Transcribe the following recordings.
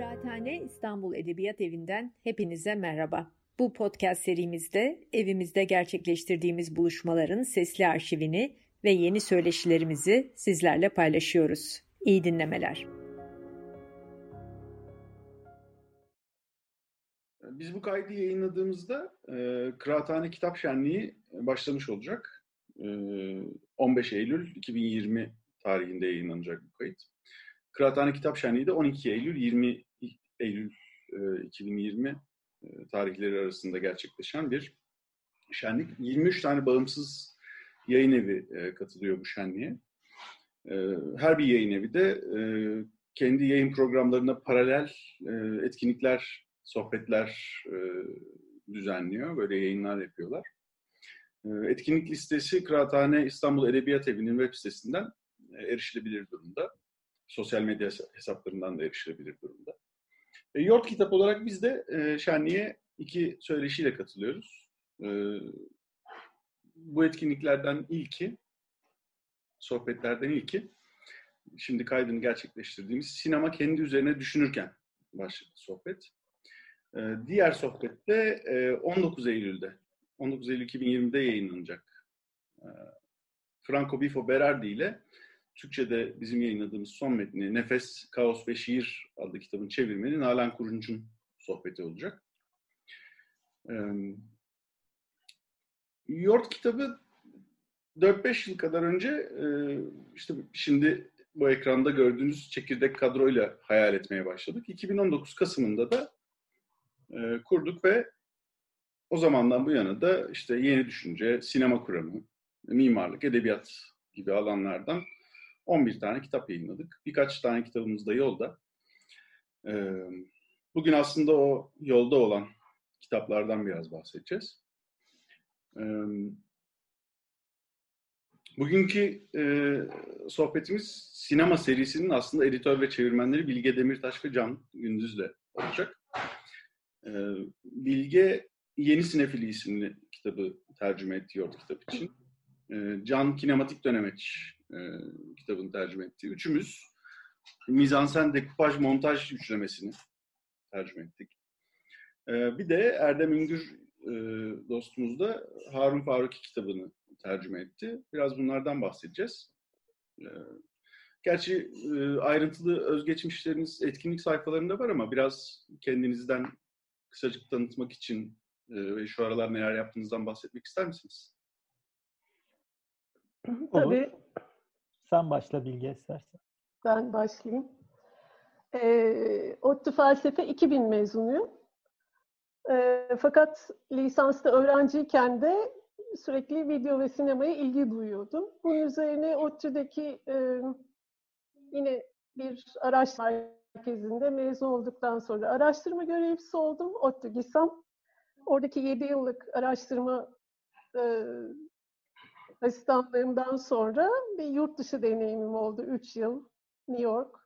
Kıraathane İstanbul Edebiyat Evi'nden hepinize merhaba. Bu podcast serimizde evimizde gerçekleştirdiğimiz buluşmaların sesli arşivini ve yeni söyleşilerimizi sizlerle paylaşıyoruz. İyi dinlemeler. Biz bu kaydı yayınladığımızda e, Kıraathane Kitap Şenliği başlamış olacak. E, 15 Eylül 2020 tarihinde yayınlanacak bu kayıt. Kıraathane Kitap Şenliği de 12 Eylül 20 Eylül e, 2020 e, tarihleri arasında gerçekleşen bir şenlik. 23 tane bağımsız yayın evi e, katılıyor bu şenliğe. E, her bir yayın evi de e, kendi yayın programlarına paralel e, etkinlikler, sohbetler e, düzenliyor. Böyle yayınlar yapıyorlar. E, etkinlik listesi Kıraathane İstanbul Edebiyat Evi'nin web sitesinden e, erişilebilir durumda. Sosyal medya hesaplarından da erişilebilir durumda. E, Yort Kitap olarak biz de e, şenliğe iki söyleşiyle katılıyoruz. E, bu etkinliklerden ilki, sohbetlerden ilki, şimdi kaydını gerçekleştirdiğimiz sinema kendi üzerine düşünürken başladı sohbet. E, diğer sohbette e, 19 Eylül'de, 19 Eylül 2020'de yayınlanacak. E, Franco Bifo Berardi ile Türkçe'de bizim yayınladığımız son metni Nefes, Kaos ve Şiir adlı kitabın çevirmeni Nalan Kurunç'un sohbeti olacak. Ee, Yort kitabı 4-5 yıl kadar önce e, işte şimdi bu ekranda gördüğünüz çekirdek kadroyla hayal etmeye başladık. 2019 Kasım'ında da e, kurduk ve o zamandan bu yana da işte yeni düşünce, sinema kuramı, mimarlık, edebiyat gibi alanlardan 11 tane kitap yayınladık. Birkaç tane kitabımız da yolda. Bugün aslında o yolda olan kitaplardan biraz bahsedeceğiz. Bugünkü sohbetimiz sinema serisinin aslında editör ve çevirmenleri Bilge Demirtaş ve Can Gündüz'le olacak. Bilge Yeni Sinefili isimli kitabı tercüme etti Yort kitap için. Can Kinematik Dönemeç e, kitabını tercüme ettiği. Üçümüz mizansen, dekupaj, montaj üçlemesini tercüme ettik. E, bir de Erdem Üngür e, dostumuz da Harun Faruki kitabını tercüme etti. Biraz bunlardan bahsedeceğiz. E, gerçi e, ayrıntılı özgeçmişleriniz etkinlik sayfalarında var ama biraz kendinizden kısacık tanıtmak için e, ve şu aralar neler yaptığınızdan bahsetmek ister misiniz? Tabii. Sen başla Bilge istersen. Ben başlayayım. E, ODTÜ Felsefe 2000 mezunuyum. E, fakat lisansta öğrenciyken de sürekli video ve sinemaya ilgi duyuyordum. Bunun üzerine ODTÜ'deki e, yine bir araştırma merkezinde mezun olduktan sonra araştırma görevlisi oldum. ODTÜ GİSAM. Oradaki 7 yıllık araştırma e, asistanlığımdan sonra bir yurt dışı deneyimim oldu. Üç yıl New York.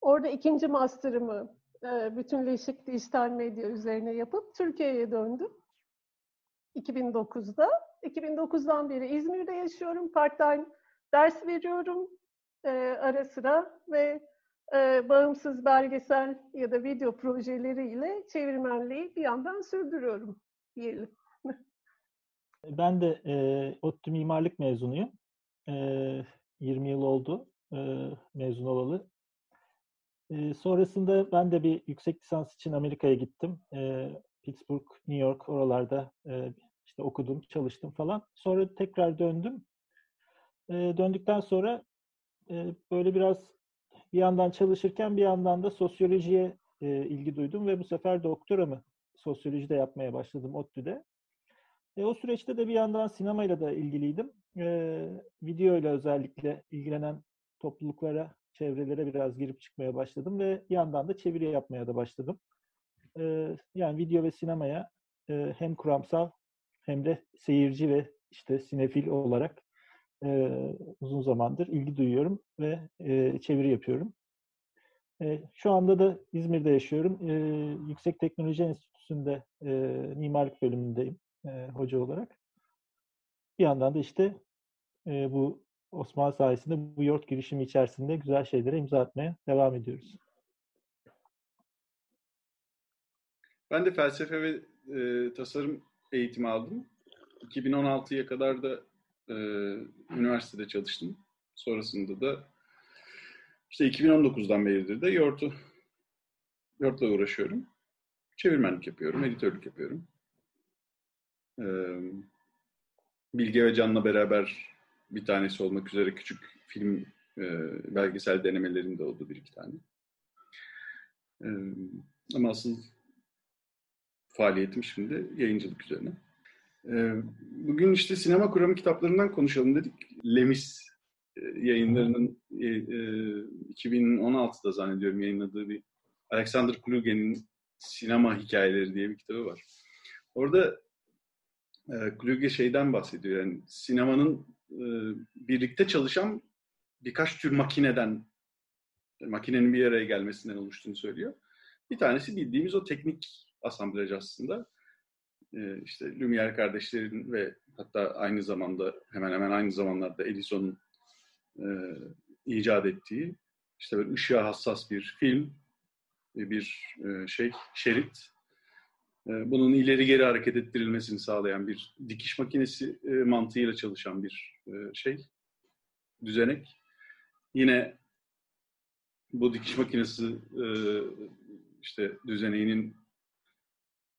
Orada ikinci master'ımı e, bütünleşik dijital medya üzerine yapıp Türkiye'ye döndüm. 2009'da. 2009'dan beri İzmir'de yaşıyorum. Part-time ders veriyorum e, ara sıra ve e, bağımsız belgesel ya da video projeleriyle çevirmenliği bir yandan sürdürüyorum diyelim. Ben de e, ODTÜ mimarlık mezunuyum. E, 20 yıl oldu e, mezun olalı. E, sonrasında ben de bir yüksek lisans için Amerika'ya gittim. E, Pittsburgh, New York oralarda e, işte okudum, çalıştım falan. Sonra tekrar döndüm. E, döndükten sonra e, böyle biraz bir yandan çalışırken bir yandan da sosyolojiye e, ilgi duydum ve bu sefer doktoramı sosyolojide yapmaya başladım ODTÜ'de. E, o süreçte de bir yandan sinemayla da ilgiliydim. E, video ile özellikle ilgilenen topluluklara, çevrelere biraz girip çıkmaya başladım ve bir yandan da çeviri yapmaya da başladım. E, yani video ve sinemaya e, hem kuramsal hem de seyirci ve işte sinefil olarak e, uzun zamandır ilgi duyuyorum ve e, çeviri yapıyorum. E, şu anda da İzmir'de yaşıyorum. E, Yüksek Teknoloji Enstitüsü'nde e, mimarlık bölümündeyim e, hoca olarak. Bir yandan da işte e, bu Osmanlı sayesinde bu yort girişimi içerisinde güzel şeylere imza atmaya devam ediyoruz. Ben de felsefe ve e, tasarım eğitimi aldım. 2016'ya kadar da e, üniversitede çalıştım. Sonrasında da işte 2019'dan beridir de Yort'u Yort'la uğraşıyorum. Çevirmenlik yapıyorum, editörlük yapıyorum. Ee, Bilge ve Can'la beraber bir tanesi olmak üzere küçük film e, belgesel denemelerim de oldu bir iki tane. Ama asıl faaliyetim şimdi yayıncılık üzerine. Bugün işte sinema kuramı kitaplarından konuşalım dedik. Lemis e, yayınlarının e, e, 2016'da zannediyorum yayınladığı bir Alexander Kluge'nin Sinema Hikayeleri diye bir kitabı var. Orada e, Kluge şeyden bahsediyor. Yani sinemanın e, birlikte çalışan birkaç tür makineden, makinenin bir araya gelmesinden oluştuğunu söylüyor. Bir tanesi bildiğimiz o teknik asamblaj aslında. E, işte Lumière kardeşlerin ve hatta aynı zamanda hemen hemen aynı zamanlarda Edison'un e, icat ettiği işte böyle ışığa hassas bir film, bir e, şey şerit bunun ileri geri hareket ettirilmesini sağlayan bir dikiş makinesi e, mantığıyla çalışan bir e, şey, düzenek. Yine bu dikiş makinesi e, işte düzeneğinin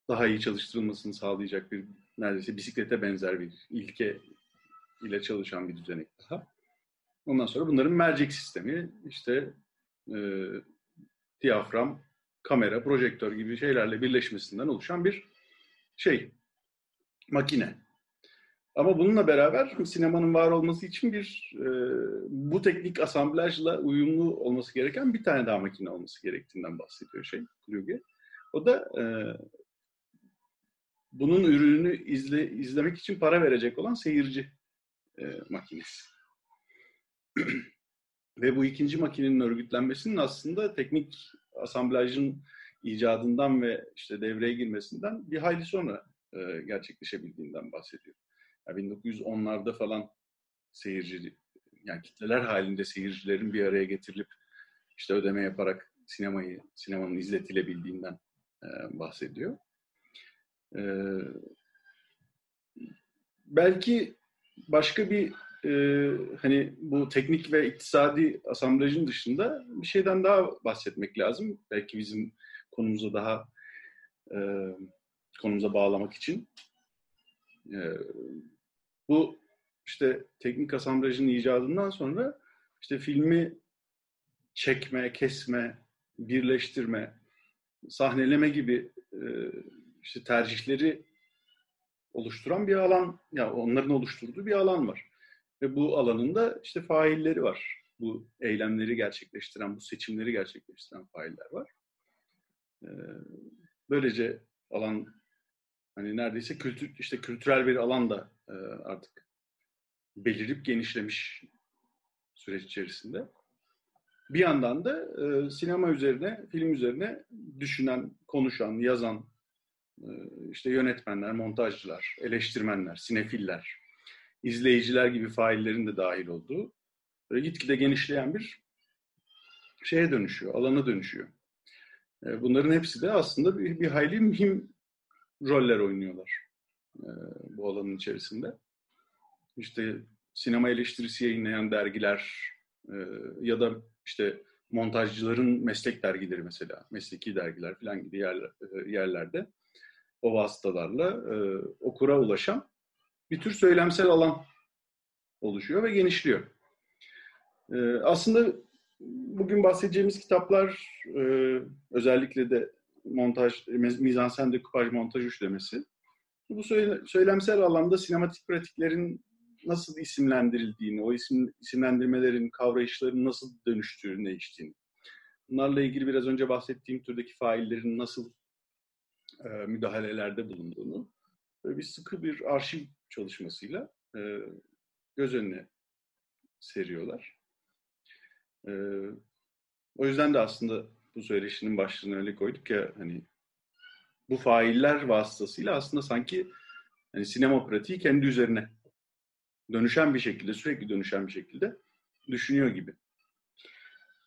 daha iyi çalıştırılmasını sağlayacak bir neredeyse bisiklete benzer bir ilke ile çalışan bir düzenek daha. Ondan sonra bunların mercek sistemi işte e, diyafram, kamera, projektör gibi şeylerle birleşmesinden oluşan bir şey, makine. Ama bununla beraber sinemanın var olması için bir e, bu teknik asamblajla uyumlu olması gereken bir tane daha makine olması gerektiğinden bahsediyor şey Kluge. O da e, bunun ürününü izle, izlemek için para verecek olan seyirci e, makinesi. Ve bu ikinci makinenin örgütlenmesinin aslında teknik asamblajın icadından ve işte devreye girmesinden bir hayli sonra e, gerçekleşebildiğinden bahsediyor. Yani 1910'larda falan seyirci, yani kitleler halinde seyircilerin bir araya getirilip işte ödeme yaparak sinemayı, sinemanın izletilebildiğinden e, bahsediyor. E, belki başka bir e, hani bu teknik ve iktisadi asamblajın dışında bir şeyden daha bahsetmek lazım. Belki bizim konumuza daha e, konumuza bağlamak için. E, bu işte teknik asamblajın icadından sonra işte filmi çekme, kesme, birleştirme, sahneleme gibi e, işte tercihleri oluşturan bir alan, ya yani onların oluşturduğu bir alan var. Ve bu alanında işte failleri var. Bu eylemleri gerçekleştiren, bu seçimleri gerçekleştiren failler var. Ee, böylece alan hani neredeyse kültür işte kültürel bir alan da e, artık belirip genişlemiş süreç içerisinde. Bir yandan da e, sinema üzerine, film üzerine düşünen, konuşan, yazan e, işte yönetmenler, montajcılar, eleştirmenler, sinefiller, izleyiciler gibi faillerin de dahil olduğu gitgide genişleyen bir şeye dönüşüyor, alana dönüşüyor. E, bunların hepsi de aslında bir, bir hayli mühim roller oynuyorlar e, bu alanın içerisinde. İşte sinema eleştirisi yayınlayan dergiler e, ya da işte montajcıların meslek dergileri mesela, mesleki dergiler falan gibi yerler, yerlerde o vasıtalarla okura ulaşan bir tür söylemsel alan oluşuyor ve genişliyor. Ee, aslında bugün bahsedeceğimiz kitaplar e, özellikle de montaj, mizansen dekupaj montaj üçlemesi. Bu söylemsel alanda sinematik pratiklerin nasıl isimlendirildiğini, o isim, isimlendirmelerin, kavrayışların nasıl dönüştüğünü, değiştiğini. Bunlarla ilgili biraz önce bahsettiğim türdeki faillerin nasıl e, müdahalelerde bulunduğunu, böyle bir sıkı bir arşiv çalışmasıyla e, göz önüne seriyorlar. E, o yüzden de aslında bu söyleşinin başlığını öyle koyduk ya hani bu failler vasıtasıyla aslında sanki hani sinema pratiği kendi üzerine dönüşen bir şekilde, sürekli dönüşen bir şekilde düşünüyor gibi.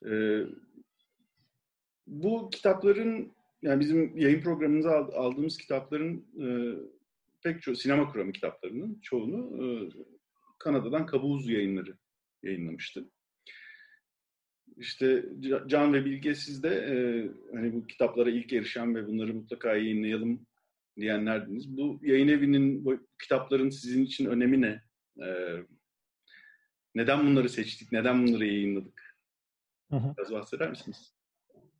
Ee, bu kitapların yani bizim yayın programımıza aldığımız kitapların e, pek çok sinema kuramı kitaplarının çoğunu e, Kanada'dan Kabuz yayınları yayınlamıştı. İşte Can ve Bilge siz de e, hani bu kitaplara ilk erişen ve bunları mutlaka yayınlayalım diyenlerdiniz. Bu yayın evinin, bu kitapların sizin için önemi ne? E, neden bunları seçtik? Neden bunları yayınladık? Hı hı. Biraz bahseder misiniz?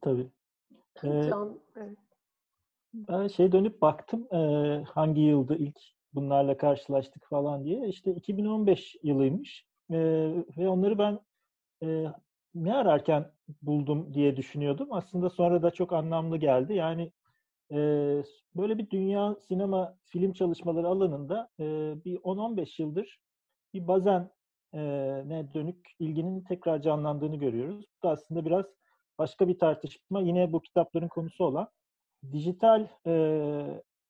Tabii. Ee, Ben şey dönüp baktım e, hangi yılda ilk bunlarla karşılaştık falan diye. İşte 2015 yılıymış. E, ve onları ben e, ne ararken buldum diye düşünüyordum. Aslında sonra da çok anlamlı geldi. Yani e, böyle bir dünya sinema film çalışmaları alanında e, bir 10-15 yıldır bir bazen e, ne dönük ilginin tekrar canlandığını görüyoruz. Bu da aslında biraz başka bir tartışma. Yine bu kitapların konusu olan dijital e,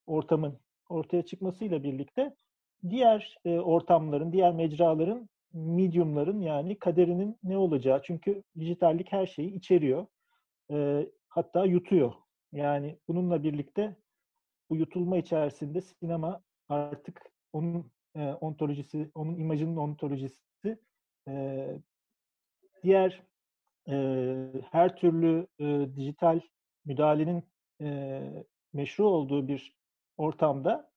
ortamın ortaya çıkmasıyla birlikte diğer e, ortamların, diğer mecraların, mediumların yani kaderinin ne olacağı. Çünkü dijitallik her şeyi içeriyor. E, hatta yutuyor. Yani bununla birlikte bu yutulma içerisinde sinema artık onun e, ontolojisi, onun imajının ontolojisi e, diğer e, her türlü e, dijital müdahalenin e, meşru olduğu bir ortamda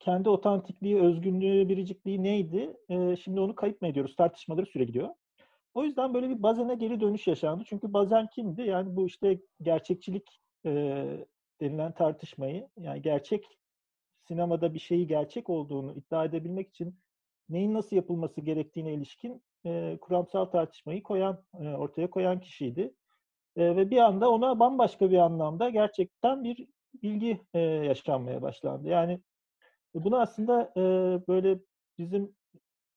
kendi otantikliği, özgünlüğü, biricikliği neydi? E, şimdi onu kayıp mı ediyoruz? Tartışmaları süre gidiyor. O yüzden böyle bir Bazen'e geri dönüş yaşandı. Çünkü Bazen kimdi? Yani bu işte gerçekçilik e, denilen tartışmayı, yani gerçek sinemada bir şeyi gerçek olduğunu iddia edebilmek için neyin nasıl yapılması gerektiğine ilişkin e, kuramsal tartışmayı koyan, e, ortaya koyan kişiydi. E, ve bir anda ona bambaşka bir anlamda gerçekten bir bilgi e, yaşanmaya başlandı. Yani bunu aslında e, böyle bizim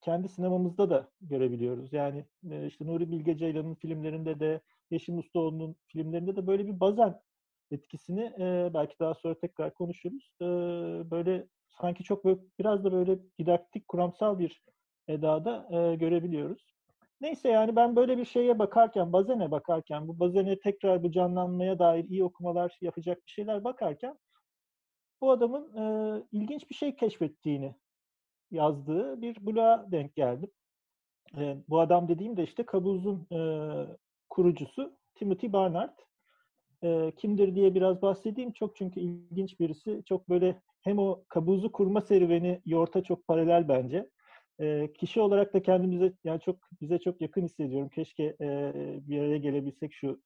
kendi sinemamızda da görebiliyoruz. Yani e, işte Nuri Bilge Ceylan'ın filmlerinde de, Yeşim Ustaoğlu'nun filmlerinde de böyle bir bazen etkisini e, belki daha sonra tekrar konuşuruz. E, böyle sanki çok böyle, biraz da böyle didaktik, kuramsal bir edada e, görebiliyoruz. Neyse yani ben böyle bir şeye bakarken, Bazen'e bakarken, bu Bazen'e tekrar bu canlanmaya dair iyi okumalar yapacak bir şeyler bakarken bu adamın e, ilginç bir şey keşfettiğini yazdığı bir bloğa denk geldim. E, bu adam dediğim de işte Kabuz'un e, kurucusu Timothy Barnard. E, kimdir diye biraz bahsedeyim. Çok çünkü ilginç birisi. Çok böyle hem o Kabuz'u kurma serüveni Yort'a çok paralel bence. E, kişi olarak da kendimize yani çok bize çok yakın hissediyorum. Keşke e, bir araya gelebilsek şu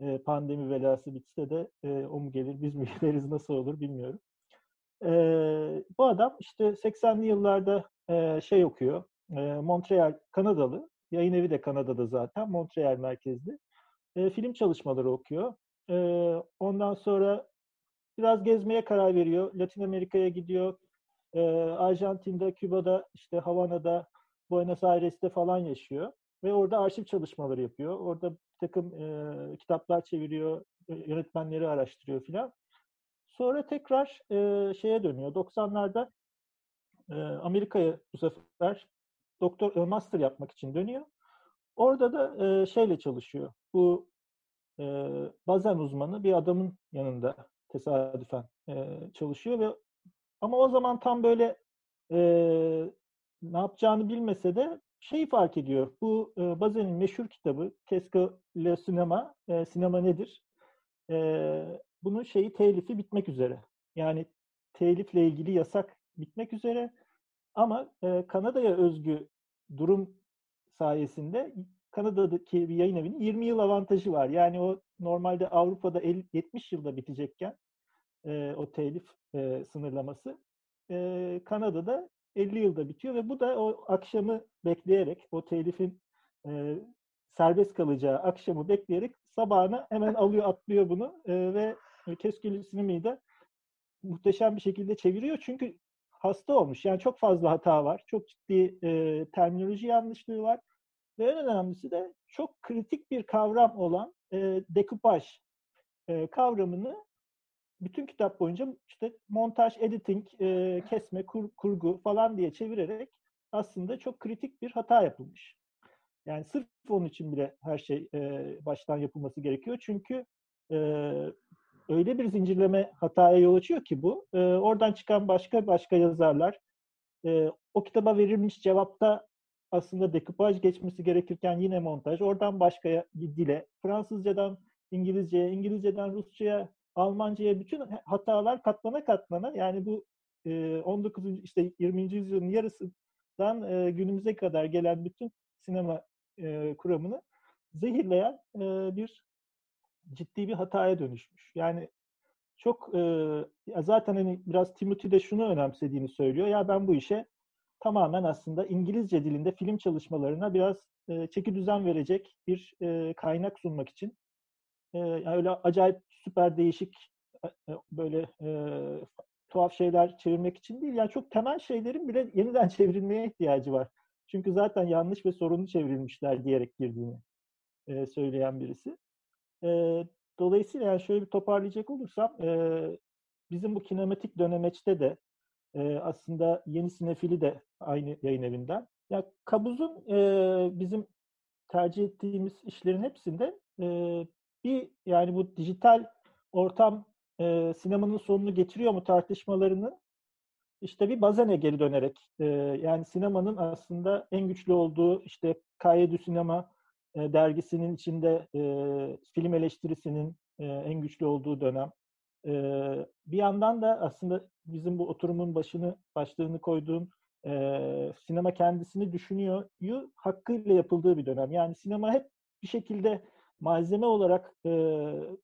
e, pandemi velası bitse de e, o mu gelir biz mi geliriz nasıl olur bilmiyorum. E, bu adam işte 80'li yıllarda e, şey okuyor. E, Montreal Kanadalı. Yayın evi de Kanada'da zaten. Montreal merkezli. E, film çalışmaları okuyor. E, ondan sonra biraz gezmeye karar veriyor. Latin Amerika'ya gidiyor. E, Arjantin'de, Küba'da, işte Havana'da, Buenos Aires'te falan yaşıyor. Ve orada arşiv çalışmaları yapıyor. Orada bir takım e, kitaplar çeviriyor, yönetmenleri araştırıyor filan. Sonra tekrar e, şeye dönüyor. 90'larda e, Amerika'ya bu sefer doktor e, master yapmak için dönüyor. Orada da e, şeyle çalışıyor. Bu e, bazen uzmanı bir adamın yanında tesadüfen e, çalışıyor ve ama o zaman tam böyle e, ne yapacağını bilmese de şeyi fark ediyor. Bu e, Bazen'in meşhur kitabı Kesko Le Sinema, e, sinema nedir? E, bunun şeyi telifi bitmek üzere. Yani telifle ilgili yasak bitmek üzere. Ama e, Kanada'ya özgü durum sayesinde Kanada'daki bir yayın evinin 20 yıl avantajı var. Yani o normalde Avrupa'da 50, 70 yılda bitecekken e, o telif e, sınırlaması e, Kanada'da 50 yılda bitiyor ve bu da o akşamı bekleyerek o telifin e, serbest kalacağı akşamı bekleyerek sabahına hemen alıyor atlıyor bunu e, ve Keskül Sinemi'yi de muhteşem bir şekilde çeviriyor. Çünkü hasta olmuş. Yani çok fazla hata var. Çok ciddi e, terminoloji yanlışlığı var. Ve en önemlisi de çok kritik bir kavram olan e, dekupaj e, kavramını bütün kitap boyunca işte montaj, editing, e, kesme, kur, kurgu falan diye çevirerek aslında çok kritik bir hata yapılmış. Yani sırf onun için bile her şey e, baştan yapılması gerekiyor. Çünkü e, öyle bir zincirleme hataya yol açıyor ki bu. E, oradan çıkan başka başka yazarlar e, o kitaba verilmiş cevapta aslında dekupaj geçmesi gerekirken yine montaj. Oradan başka dile, Fransızcadan İngilizceye, İngilizceden Rusça'ya, Almanca'ya bütün hatalar katlana katlana yani bu 19. işte 20. yüzyılın yarısından günümüze kadar gelen bütün sinema kuramını zehirleyen bir ciddi bir hataya dönüşmüş. Yani çok zaten hani biraz Timothy de şunu önemsediğini söylüyor. Ya ben bu işe tamamen aslında İngilizce dilinde film çalışmalarına biraz çeki düzen verecek bir kaynak sunmak için yani öyle acayip süper değişik böyle tuhaf şeyler çevirmek için değil. Yani çok temel şeylerin bile yeniden çevrilmeye ihtiyacı var. Çünkü zaten yanlış ve sorunlu çevrilmişler diyerek girdiğini e, söyleyen birisi. E, dolayısıyla yani şöyle bir toparlayacak olursam e, bizim bu kinematik dönemeçte de e, aslında yeni sinefili de aynı yayın evinden. Ya yani Kabuz'un e, bizim tercih ettiğimiz işlerin hepsinde e, bir yani bu dijital ortam e, sinemanın sonunu getiriyor mu tartışmalarını işte bir Bazen'e geri dönerek e, yani sinemanın aslında en güçlü olduğu işte Kaye Sinema e, dergisinin içinde e, film eleştirisinin e, en güçlü olduğu dönem. E, bir yandan da aslında bizim bu oturumun başını başlığını koyduğum e, sinema kendisini düşünüyor hakkıyla yapıldığı bir dönem. Yani sinema hep bir şekilde malzeme olarak e,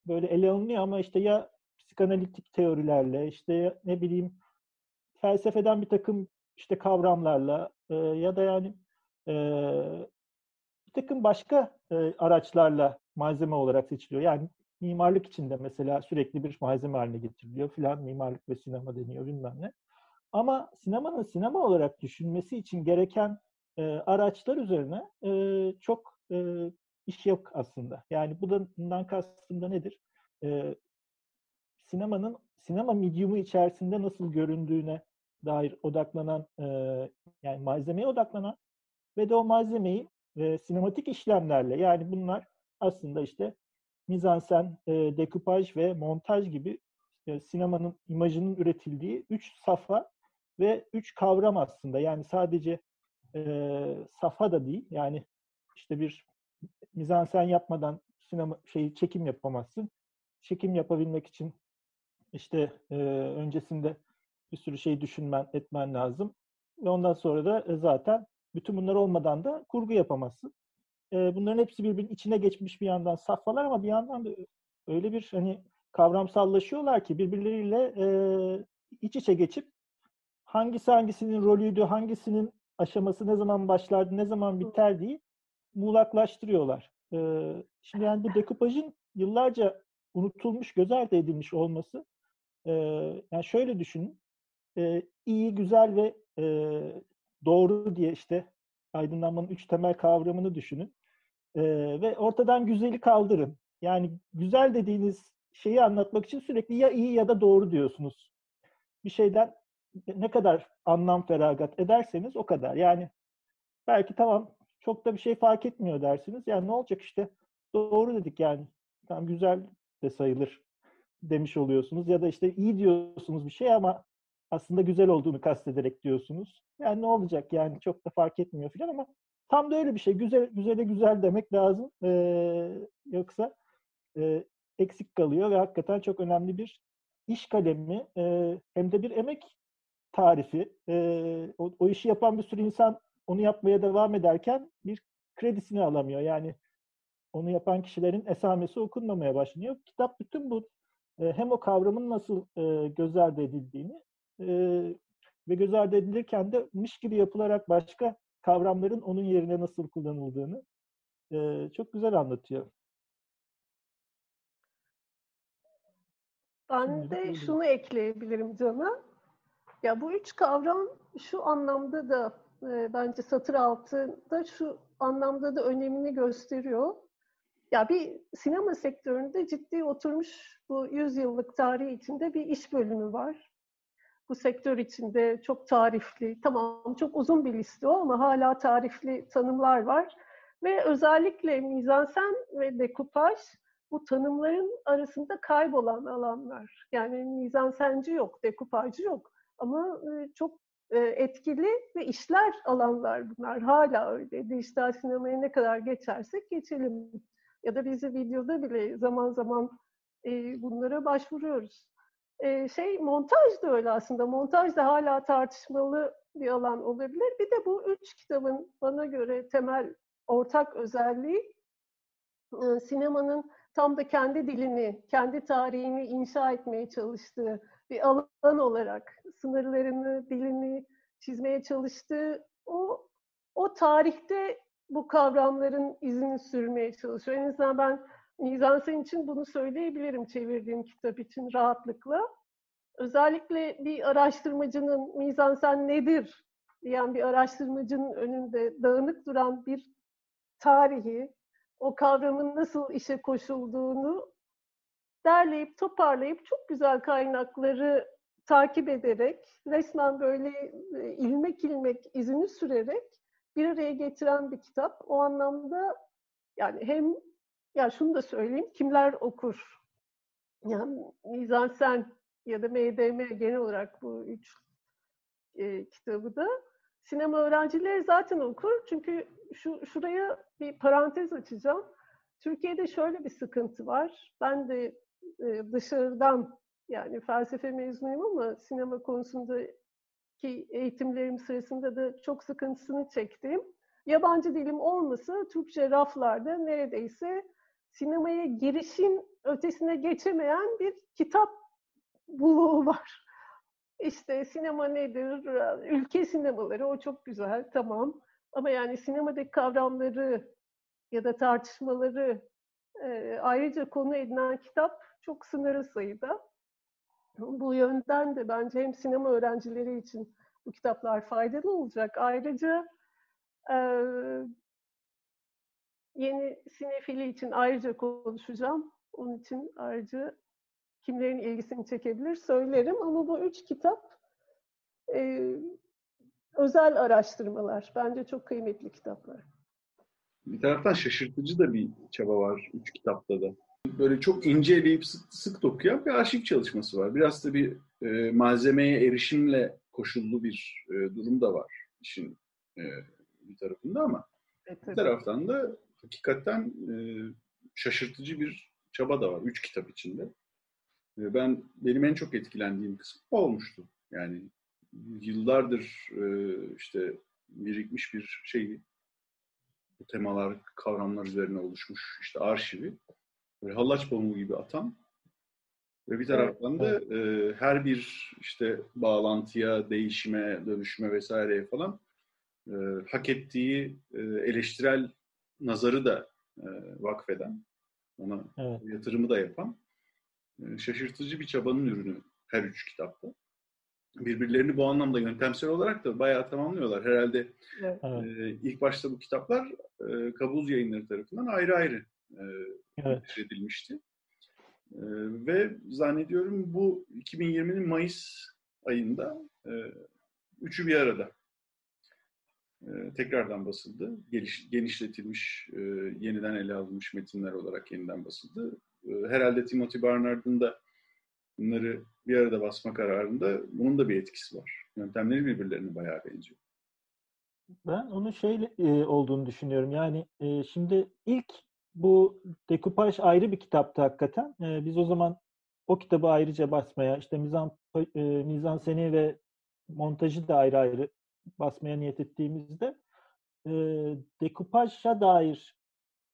böyle ele alınıyor ama işte ya psikanalitik teorilerle işte ya, ne bileyim felsefeden bir takım işte kavramlarla e, ya da yani e, bir takım başka e, araçlarla malzeme olarak seçiliyor. Yani mimarlık içinde mesela sürekli bir malzeme haline getiriliyor filan mimarlık ve sinema deniyor bilmem ne. Ama sinemanın sinema olarak düşünmesi için gereken e, araçlar üzerine e, çok e, iş yok aslında. Yani bu da bundan kastım da nedir? E, sinemanın sinema medyumu içerisinde nasıl göründüğüne dair odaklanan e, yani malzemeye odaklanan ve de o malzemeyi e, sinematik işlemlerle yani bunlar aslında işte mizansen, e, dekupaj ve montaj gibi e, sinemanın imajının üretildiği üç safa ve üç kavram aslında. Yani sadece e, safa da değil. Yani işte bir mizansen yapmadan sinema şeyi çekim yapamazsın. Çekim yapabilmek için işte e, öncesinde bir sürü şey düşünmen, etmen lazım. Ve ondan sonra da e, zaten bütün bunlar olmadan da kurgu yapamazsın. E, bunların hepsi birbirinin içine geçmiş bir yandan safhalar ama bir yandan da öyle bir hani kavramsallaşıyorlar ki birbirleriyle e, iç içe geçip hangisi hangisinin rolüydü, hangisinin aşaması ne zaman başlardı, ne zaman biter diye muğlaklaştırıyorlar. E, şimdi yani bu dekupajın yıllarca unutulmuş, göz ardı edilmiş olması e, yani şöyle düşünün e, iyi, güzel ve e, doğru diye işte aydınlanmanın üç temel kavramını düşünün. E, ve ortadan güzeli kaldırın. Yani güzel dediğiniz şeyi anlatmak için sürekli ya iyi ya da doğru diyorsunuz. Bir şeyden ne kadar anlam feragat ederseniz o kadar. Yani belki tamam çok da bir şey fark etmiyor dersiniz. Yani ne olacak işte doğru dedik yani. Tam güzel de sayılır demiş oluyorsunuz. Ya da işte iyi diyorsunuz bir şey ama aslında güzel olduğunu kastederek diyorsunuz. Yani ne olacak yani çok da fark etmiyor falan ama tam da öyle bir şey. Güzel güzele güzel demek lazım. Ee, yoksa e, eksik kalıyor ve hakikaten çok önemli bir iş kalemi e, hem de bir emek tarifi. E, o, o işi yapan bir sürü insan onu yapmaya devam ederken bir kredisini alamıyor. Yani onu yapan kişilerin esamesi okunmamaya başlıyor. Kitap bütün bu e, hem o kavramın nasıl e, göz ardı edildiğini e, ve göz ardı edilirken de mış gibi yapılarak başka kavramların onun yerine nasıl kullanıldığını çok güzel anlatıyor. Ben de şunu ekleyebilirim Can'a. Ya bu üç kavram şu anlamda da e, bence satır altında şu anlamda da önemini gösteriyor. Ya bir sinema sektöründe ciddi oturmuş bu 100 yıllık tarihi içinde bir iş bölümü var. Bu sektör içinde çok tarifli, tamam çok uzun bir liste o ama hala tarifli tanımlar var. Ve özellikle mizansen ve dekupaj bu tanımların arasında kaybolan alanlar. Yani mizansenci yok, dekupajcı yok. Ama e, çok etkili ve işler alanlar bunlar. Hala öyle. Dijital sinemaya ne kadar geçersek geçelim. Ya da bizi videoda bile zaman zaman e, bunlara başvuruyoruz. E, şey montaj da öyle aslında. Montaj da hala tartışmalı bir alan olabilir. Bir de bu üç kitabın bana göre temel ortak özelliği e, sinemanın tam da kendi dilini, kendi tarihini inşa etmeye çalıştığı bir alan olarak sınırlarını, dilini çizmeye çalıştığı o o tarihte bu kavramların izini sürmeye çalışıyor. En azından ben Mizansen için bunu söyleyebilirim çevirdiğim kitap için rahatlıkla. Özellikle bir araştırmacının mizansen nedir diyen bir araştırmacının önünde dağınık duran bir tarihi, o kavramın nasıl işe koşulduğunu derleyip toparlayıp çok güzel kaynakları takip ederek resmen böyle e, ilmek ilmek izini sürerek bir araya getiren bir kitap. O anlamda yani hem ya şunu da söyleyeyim kimler okur? Yani Mizansen ya da MDM genel olarak bu üç e, kitabı da sinema öğrencileri zaten okur. Çünkü şu şuraya bir parantez açacağım. Türkiye'de şöyle bir sıkıntı var. Ben de dışarıdan yani felsefe mezunuyum ama sinema konusundaki eğitimlerim sırasında da çok sıkıntısını çektim. Yabancı dilim olmasa Türkçe raflarda neredeyse sinemaya girişin ötesine geçemeyen bir kitap buluğu var. İşte sinema nedir? Ülke sinemaları o çok güzel tamam. Ama yani sinemadaki kavramları ya da tartışmaları e, ayrıca konu edinen kitap çok sınırlı sayıda. Bu yönden de bence hem sinema öğrencileri için bu kitaplar faydalı olacak. Ayrıca e, yeni sinefili için ayrıca konuşacağım. Onun için ayrıca kimlerin ilgisini çekebilir söylerim. Ama bu üç kitap e, özel araştırmalar. Bence çok kıymetli kitaplar. Bir taraftan şaşırtıcı da bir çaba var üç kitapta da. Böyle çok ince eleyip sık, sık dokuyan bir arşiv çalışması var. Biraz da bir e, malzemeye erişimle koşullu bir e, durum da var işin e, bir tarafında ama evet, bir taraftan da hakikaten e, şaşırtıcı bir çaba da var üç kitap içinde. E, ben benim en çok etkilendiğim kısım olmuştu. Yani yıllardır e, işte birikmiş bir şey bu temalar, kavramlar üzerine oluşmuş işte arşivi böyle hallaç pamuğu gibi atan ve bir taraftan da e, her bir işte bağlantıya, değişime, dönüşme vesaireye falan e, hak ettiği e, eleştirel nazarı da e, vakfeden, ona evet. yatırımı da yapan e, şaşırtıcı bir çabanın ürünü her üç kitapta birbirlerini bu anlamda yöntemsel olarak da bayağı tamamlıyorlar. Herhalde evet. e, ilk başta bu kitaplar e, Kabuz yayınları tarafından ayrı ayrı e, evet. edilmişti. E, ve zannediyorum bu 2020'nin Mayıs ayında e, üçü bir arada e, tekrardan basıldı. Geliş, genişletilmiş, e, yeniden ele alınmış metinler olarak yeniden basıldı. E, herhalde Timothy Barnard'ın da bunları bir arada basma kararında bunun da bir etkisi var. Yöntemleri birbirlerine bayağı benziyor. Ben onun şey e, olduğunu düşünüyorum. Yani e, şimdi ilk bu dekupaj ayrı bir kitaptı hakikaten. E, biz o zaman o kitabı ayrıca basmaya, işte mizan, e, mizanseni ve montajı da ayrı ayrı basmaya niyet ettiğimizde e, dekupaja dair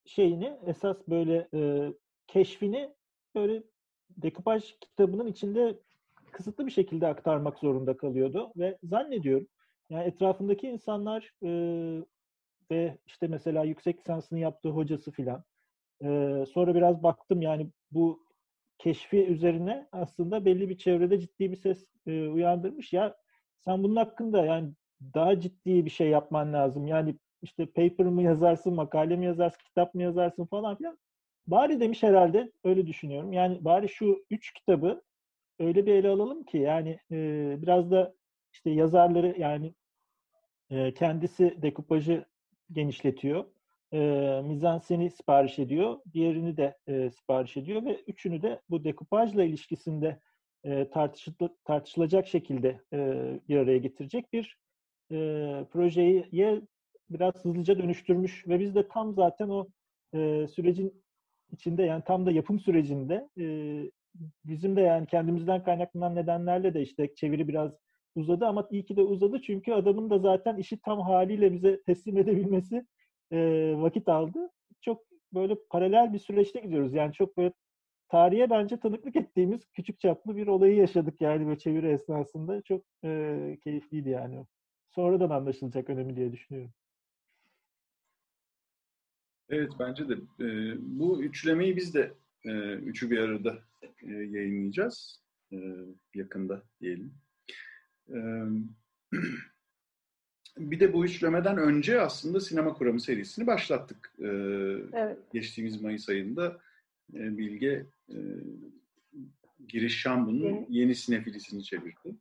şeyini esas böyle e, keşfini böyle dekupaj kitabının içinde kısıtlı bir şekilde aktarmak zorunda kalıyordu ve zannediyorum yani etrafındaki insanlar e, ve işte mesela yüksek lisansını yaptığı hocası filan e, sonra biraz baktım yani bu keşfi üzerine aslında belli bir çevrede ciddi bir ses e, uyandırmış ya sen bunun hakkında yani daha ciddi bir şey yapman lazım yani işte paper mı yazarsın, makale mi yazarsın, kitap mı yazarsın falan filan. Bari demiş herhalde öyle düşünüyorum. Yani bari şu üç kitabı öyle bir ele alalım ki yani e, biraz da işte yazarları yani e, kendisi dekupajı genişletiyor. e, mizanseni sipariş ediyor, diğerini de e, sipariş ediyor ve üçünü de bu dekupajla ilişkisinde e, tartışıl tartışılacak şekilde e, bir araya getirecek bir e, projeyi biraz hızlıca dönüştürmüş ve biz de tam zaten o e, sürecin içinde yani tam da yapım sürecinde e, bizim de yani kendimizden kaynaklanan nedenlerle de işte çeviri biraz uzadı ama iyi ki de uzadı çünkü adamın da zaten işi tam haliyle bize teslim edebilmesi e, vakit aldı. Çok böyle paralel bir süreçte gidiyoruz. Yani çok böyle tarihe bence tanıklık ettiğimiz küçük çaplı bir olayı yaşadık yani böyle çeviri esnasında. Çok e, keyifliydi yani. Sonradan anlaşılacak önemi diye düşünüyorum. Evet bence de. E, bu üçlemeyi biz de e, üçü bir arada e, yayınlayacağız. E, yakında diyelim. Bir de bu üçlemeden önce aslında Sinema Kuramı serisini başlattık. Evet. Geçtiğimiz Mayıs ayında Bilge Giriş Şambu'nun yeni, sinefilisini çevirdi.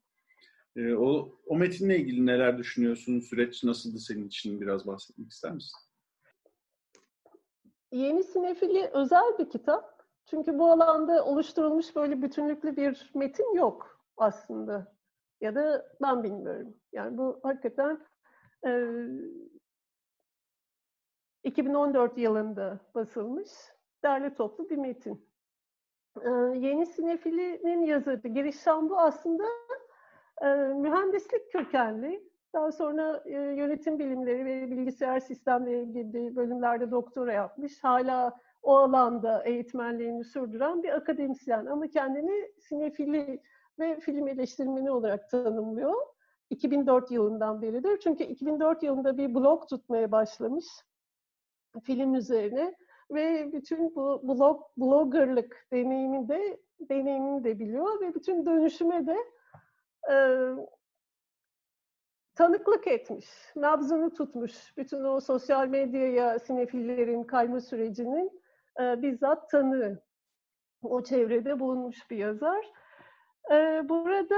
O, o metinle ilgili neler düşünüyorsun? Süreç nasıldı senin için? Biraz bahsetmek ister misin? Yeni Sinefili özel bir kitap. Çünkü bu alanda oluşturulmuş böyle bütünlüklü bir metin yok aslında. Ya da ben bilmiyorum. Yani bu hakikaten e, 2014 yılında basılmış derli toplu bir metin. E, Yeni Sinefili'nin yazarı Giriş Şambu aslında e, mühendislik kökenli daha sonra e, yönetim bilimleri ve bilgisayar sistemleri gibi bölümlerde doktora yapmış. Hala o alanda eğitmenliğini sürdüren bir akademisyen ama kendini sinefili ve film eleştirmeni olarak tanımlıyor. 2004 yılından beridir. Çünkü 2004 yılında bir blog tutmaya başlamış film üzerine ve bütün bu blog bloggerlık deneyimini de deneyimini de biliyor ve bütün dönüşüme de e, tanıklık etmiş, nabzını tutmuş. Bütün o sosyal medyaya sinefillerin kayma sürecinin e, bizzat tanığı. O çevrede bulunmuş bir yazar. E, burada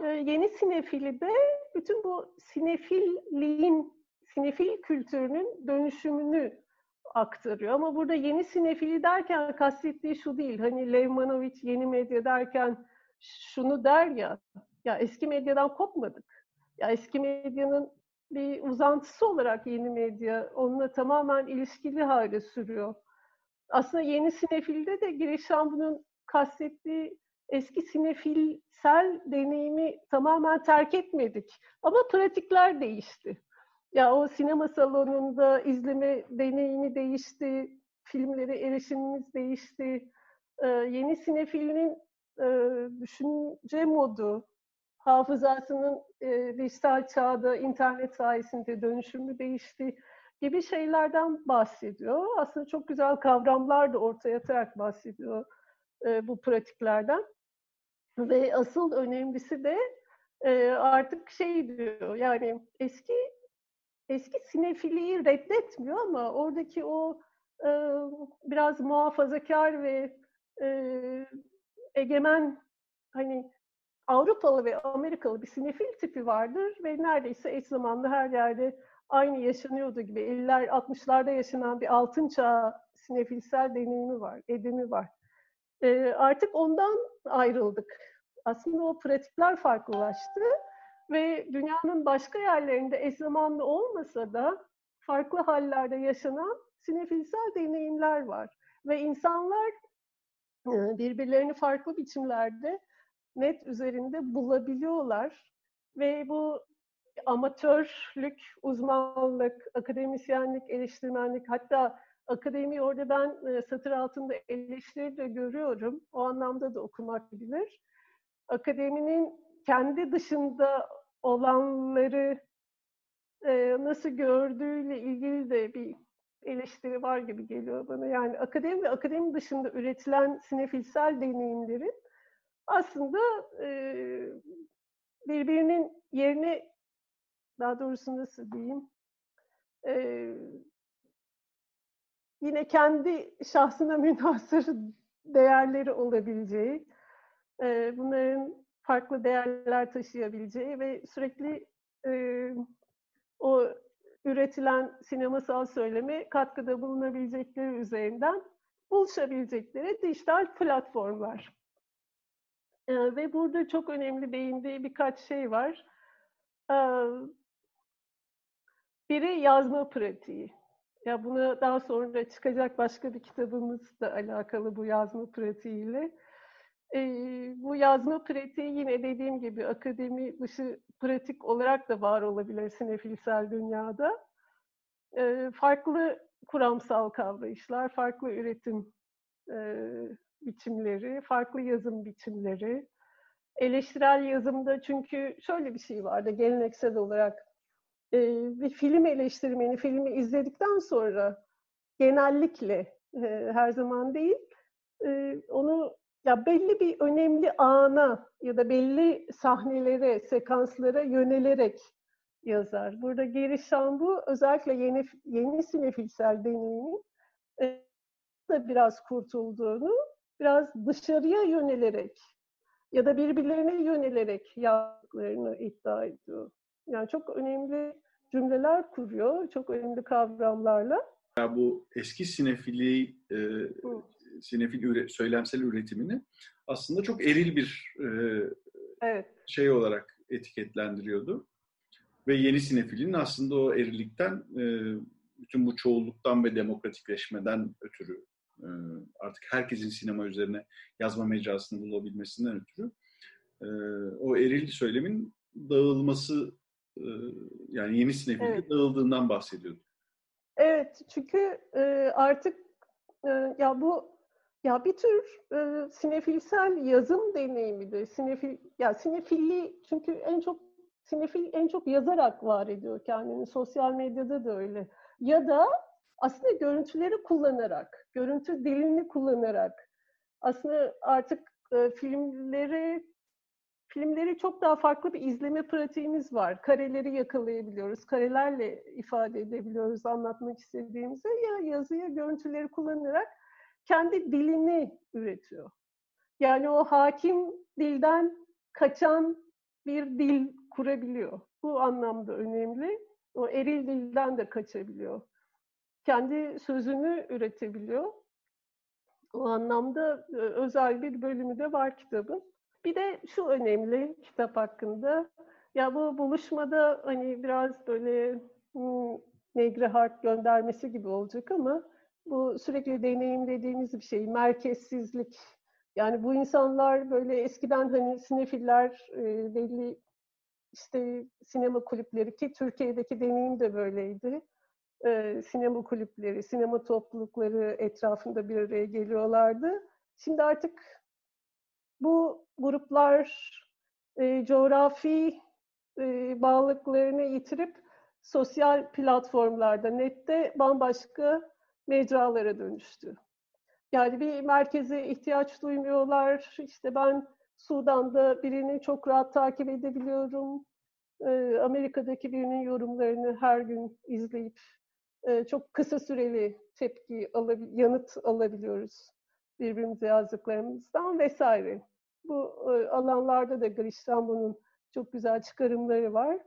e, yeni sinefili de bütün bu sinefilliğin, sinefil kültürünün dönüşümünü aktarıyor. Ama burada yeni sinefili derken kastettiği şu değil. Hani Levmanovic yeni medya derken şunu der ya, ya eski medyadan kopmadık ya eski medyanın bir uzantısı olarak yeni medya onunla tamamen ilişkili hale sürüyor. Aslında yeni sinefilde de Girişan bunun kastettiği eski sinefilsel deneyimi tamamen terk etmedik. Ama pratikler değişti. Ya o sinema salonunda izleme deneyimi değişti, filmlere erişimimiz değişti. Ee, yeni sinefilinin e, düşünce modu, hafızasının e, dijital çağda internet sayesinde dönüşümü değişti gibi şeylerden bahsediyor. Aslında çok güzel kavramlar da ortaya atarak bahsediyor e, bu pratiklerden. Ve asıl önemlisi de e, artık şey diyor yani eski eski sinefiliyi reddetmiyor ama oradaki o e, biraz muhafazakar ve egemen hani Avrupalı ve Amerikalı bir sinefil tipi vardır ve neredeyse eş zamanlı her yerde aynı yaşanıyordu gibi 50'ler 60'larda yaşanan bir altın çağ sinefilsel deneyimi var, edimi var. E, artık ondan ayrıldık. Aslında o pratikler farklılaştı ve dünyanın başka yerlerinde eş zamanlı olmasa da farklı hallerde yaşanan sinefilsel deneyimler var. Ve insanlar birbirlerini farklı biçimlerde net üzerinde bulabiliyorlar ve bu amatörlük, uzmanlık, akademisyenlik, eleştirmenlik hatta akademi orada ben e, satır altında eleştiri de görüyorum. O anlamda da okumak bilir. Akademinin kendi dışında olanları e, nasıl gördüğüyle ilgili de bir eleştiri var gibi geliyor bana. Yani akademi ve akademi dışında üretilen sinefilsel deneyimlerin aslında e, birbirinin yerine daha doğrusu nasıl diyeyim yine kendi şahsına münhasır değerleri olabileceği e, bunların farklı değerler taşıyabileceği ve sürekli e, o üretilen sinemasal söyleme katkıda bulunabilecekleri üzerinden buluşabilecekleri dijital platformlar. Ee, ve burada çok önemli değindiği birkaç şey var. Ee, biri yazma pratiği. Ya buna daha sonra çıkacak başka bir kitabımız da alakalı bu yazma pratiğiyle. Ee, bu yazma pratiği yine dediğim gibi akademi dışı pratik olarak da var olabilir sinefilsel dünyada. Ee, farklı kuramsal kavrayışlar, farklı üretim e, biçimleri, farklı yazım biçimleri. Eleştirel yazımda çünkü şöyle bir şey vardı geleneksel olarak. E, bir film eleştirmeni filmi izledikten sonra genellikle e, her zaman değil e, onu ya belli bir önemli ana ya da belli sahnelere, sekanslara yönelerek yazar. Burada Geri bu özellikle yeni yeni sinefilsel deneyimin e, da biraz kurtulduğunu, biraz dışarıya yönelerek ya da birbirlerine yönelerek yaptıklarını iddia ediyor. Yani çok önemli cümleler kuruyor, çok önemli kavramlarla. Ya bu eski sinefili, e, sinefil üre, söylemsel üretimini aslında çok eril bir e, evet. şey olarak etiketlendiriyordu. Ve yeni sinefilin aslında o erilikten, e, bütün bu çoğulluktan ve demokratikleşmeden ötürü e, artık herkesin sinema üzerine yazma mecrasını bulabilmesinden ötürü e, o eril söylemin dağılması yani yeni sinefilde evet. dağıldığından bahsediyordu. Evet çünkü artık ya bu ya bir tür e, sinefilsel yazım deneyimi de sinefil ya sinefilli çünkü en çok sinefil en çok yazarak var ediyor kendini sosyal medyada da öyle ya da aslında görüntüleri kullanarak, görüntü dilini kullanarak aslında artık e, filmleri filmleri çok daha farklı bir izleme pratiğimiz var. Kareleri yakalayabiliyoruz, karelerle ifade edebiliyoruz anlatmak istediğimizi ya yazıya görüntüleri kullanarak kendi dilini üretiyor. Yani o hakim dilden kaçan bir dil kurabiliyor. Bu anlamda önemli. O eril dilden de kaçabiliyor kendi sözünü üretebiliyor. O anlamda e, özel bir bölümü de var kitabın. Bir de şu önemli kitap hakkında. Ya bu buluşmada hani biraz böyle hmm, Negri Hart göndermesi gibi olacak ama bu sürekli deneyimlediğimiz bir şey, merkezsizlik. Yani bu insanlar böyle eskiden hani sinefiller e, belli işte sinema kulüpleri ki Türkiye'deki deneyim de böyleydi e, sinema kulüpleri, sinema toplulukları etrafında bir araya geliyorlardı. Şimdi artık bu gruplar e, coğrafi e, bağlılıklarını yitirip sosyal platformlarda, nette bambaşka mecralara dönüştü. Yani bir merkeze ihtiyaç duymuyorlar. İşte ben Sudan'da birini çok rahat takip edebiliyorum. Amerika'daki birinin yorumlarını her gün izleyip e, çok kısa süreli tepki, alabil, yanıt alabiliyoruz birbirimize yazdıklarımızdan vesaire. Bu e, alanlarda da Grishtambo'nun çok güzel çıkarımları var.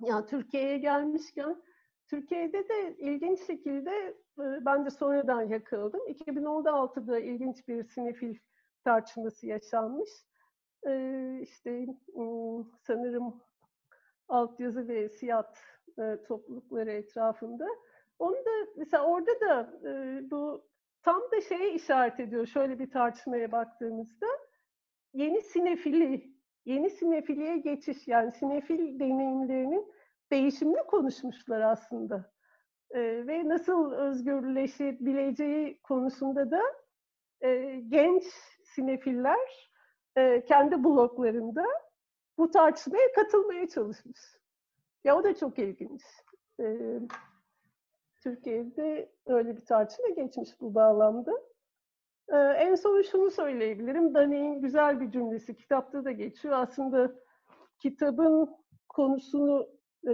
Ya Türkiye'ye gelmişken Türkiye'de de ilginç şekilde e, ben de sonradan yakaladım. 2016'da ilginç bir sinefil tartışması yaşanmış. E, işte sanırım altyazı ve siyat toplulukları etrafında. Onu da mesela orada da bu tam da şeye işaret ediyor şöyle bir tartışmaya baktığımızda yeni sinefili, yeni sinefiliye geçiş yani sinefil deneyimlerinin değişimini konuşmuşlar aslında. E, ve nasıl özgürleşebileceği konusunda da e, genç sinefiller e, kendi bloklarında bu tartışmaya katılmaya çalışmış. Ya o da çok ilginç. Ee, Türkiye'de öyle bir tartışma geçmiş bu bağlamda. Ee, en son şunu söyleyebilirim. Dani'nin güzel bir cümlesi kitapta da geçiyor. Aslında kitabın konusunu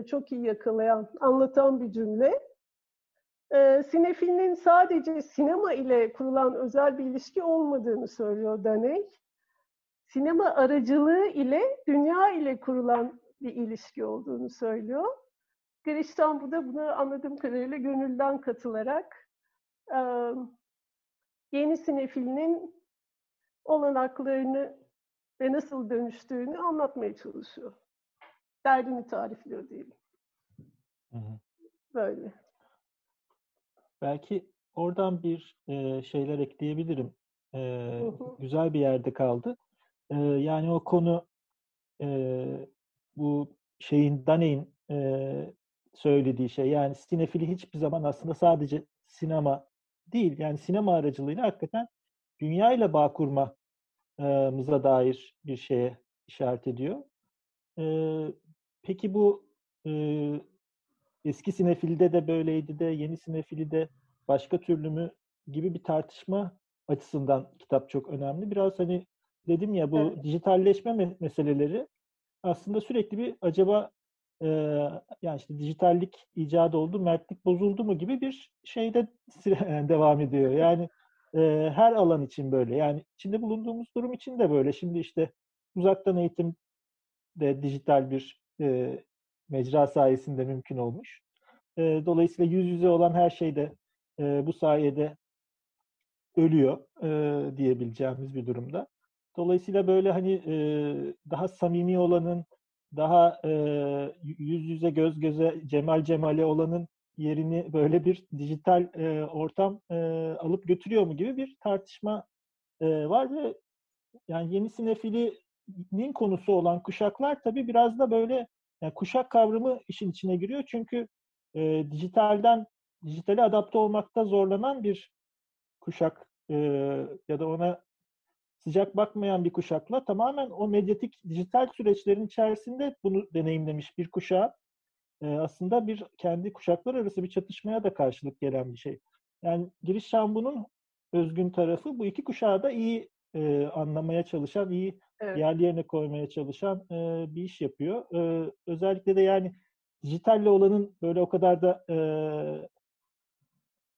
çok iyi yakalayan, anlatan bir cümle. Ee, sinefilin sadece sinema ile kurulan özel bir ilişki olmadığını söylüyor Daney. Sinema aracılığı ile dünya ile kurulan bir ilişki olduğunu söylüyor. Girişten bu da buna anladığım kadarıyla gönülden katılarak e, yeni sinefilinin olanaklarını ve nasıl dönüştüğünü anlatmaya çalışıyor. Derdini tarifliyor diyelim. Hı hı. Böyle. Belki oradan bir e, şeyler ekleyebilirim. E, hı hı. Güzel bir yerde kaldı. E, yani o konu e, bu şeyin Daney'in e, söylediği şey. Yani sinefili hiçbir zaman aslında sadece sinema değil. Yani sinema aracılığıyla hakikaten dünya ile bağ kurmamıza dair bir şeye işaret ediyor. Peki bu eski sinefilde de böyleydi de yeni sinefili de başka türlü mü gibi bir tartışma açısından kitap çok önemli. Biraz hani dedim ya bu evet. dijitalleşme meseleleri aslında sürekli bir acaba e, yani işte dijitallik icadı oldu, mertlik bozuldu mu gibi bir şeyde devam ediyor. Yani e, her alan için böyle. Yani içinde bulunduğumuz durum için de böyle. Şimdi işte uzaktan eğitim de dijital bir e, mecra sayesinde mümkün olmuş. E, dolayısıyla yüz yüze olan her şey de e, bu sayede ölüyor e, diyebileceğimiz bir durumda. Dolayısıyla böyle hani e, daha samimi olanın, daha e, yüz yüze göz göze cemal cemale olanın yerini böyle bir dijital e, ortam e, alıp götürüyor mu gibi bir tartışma e, var ve yani yeni sinefilinin konusu olan kuşaklar tabii biraz da böyle yani kuşak kavramı işin içine giriyor. Çünkü e, dijitalden dijitale adapte olmakta zorlanan bir kuşak e, ya da ona sıcak bakmayan bir kuşakla tamamen o medyatik dijital süreçlerin içerisinde bunu deneyimlemiş bir kuşağı e, aslında bir kendi kuşaklar arası bir çatışmaya da karşılık gelen bir şey. Yani giriş şambunun özgün tarafı bu iki kuşağı da iyi e, anlamaya çalışan, iyi evet. yerli yerine koymaya çalışan e, bir iş yapıyor. E, özellikle de yani dijitalle olanın böyle o kadar da e,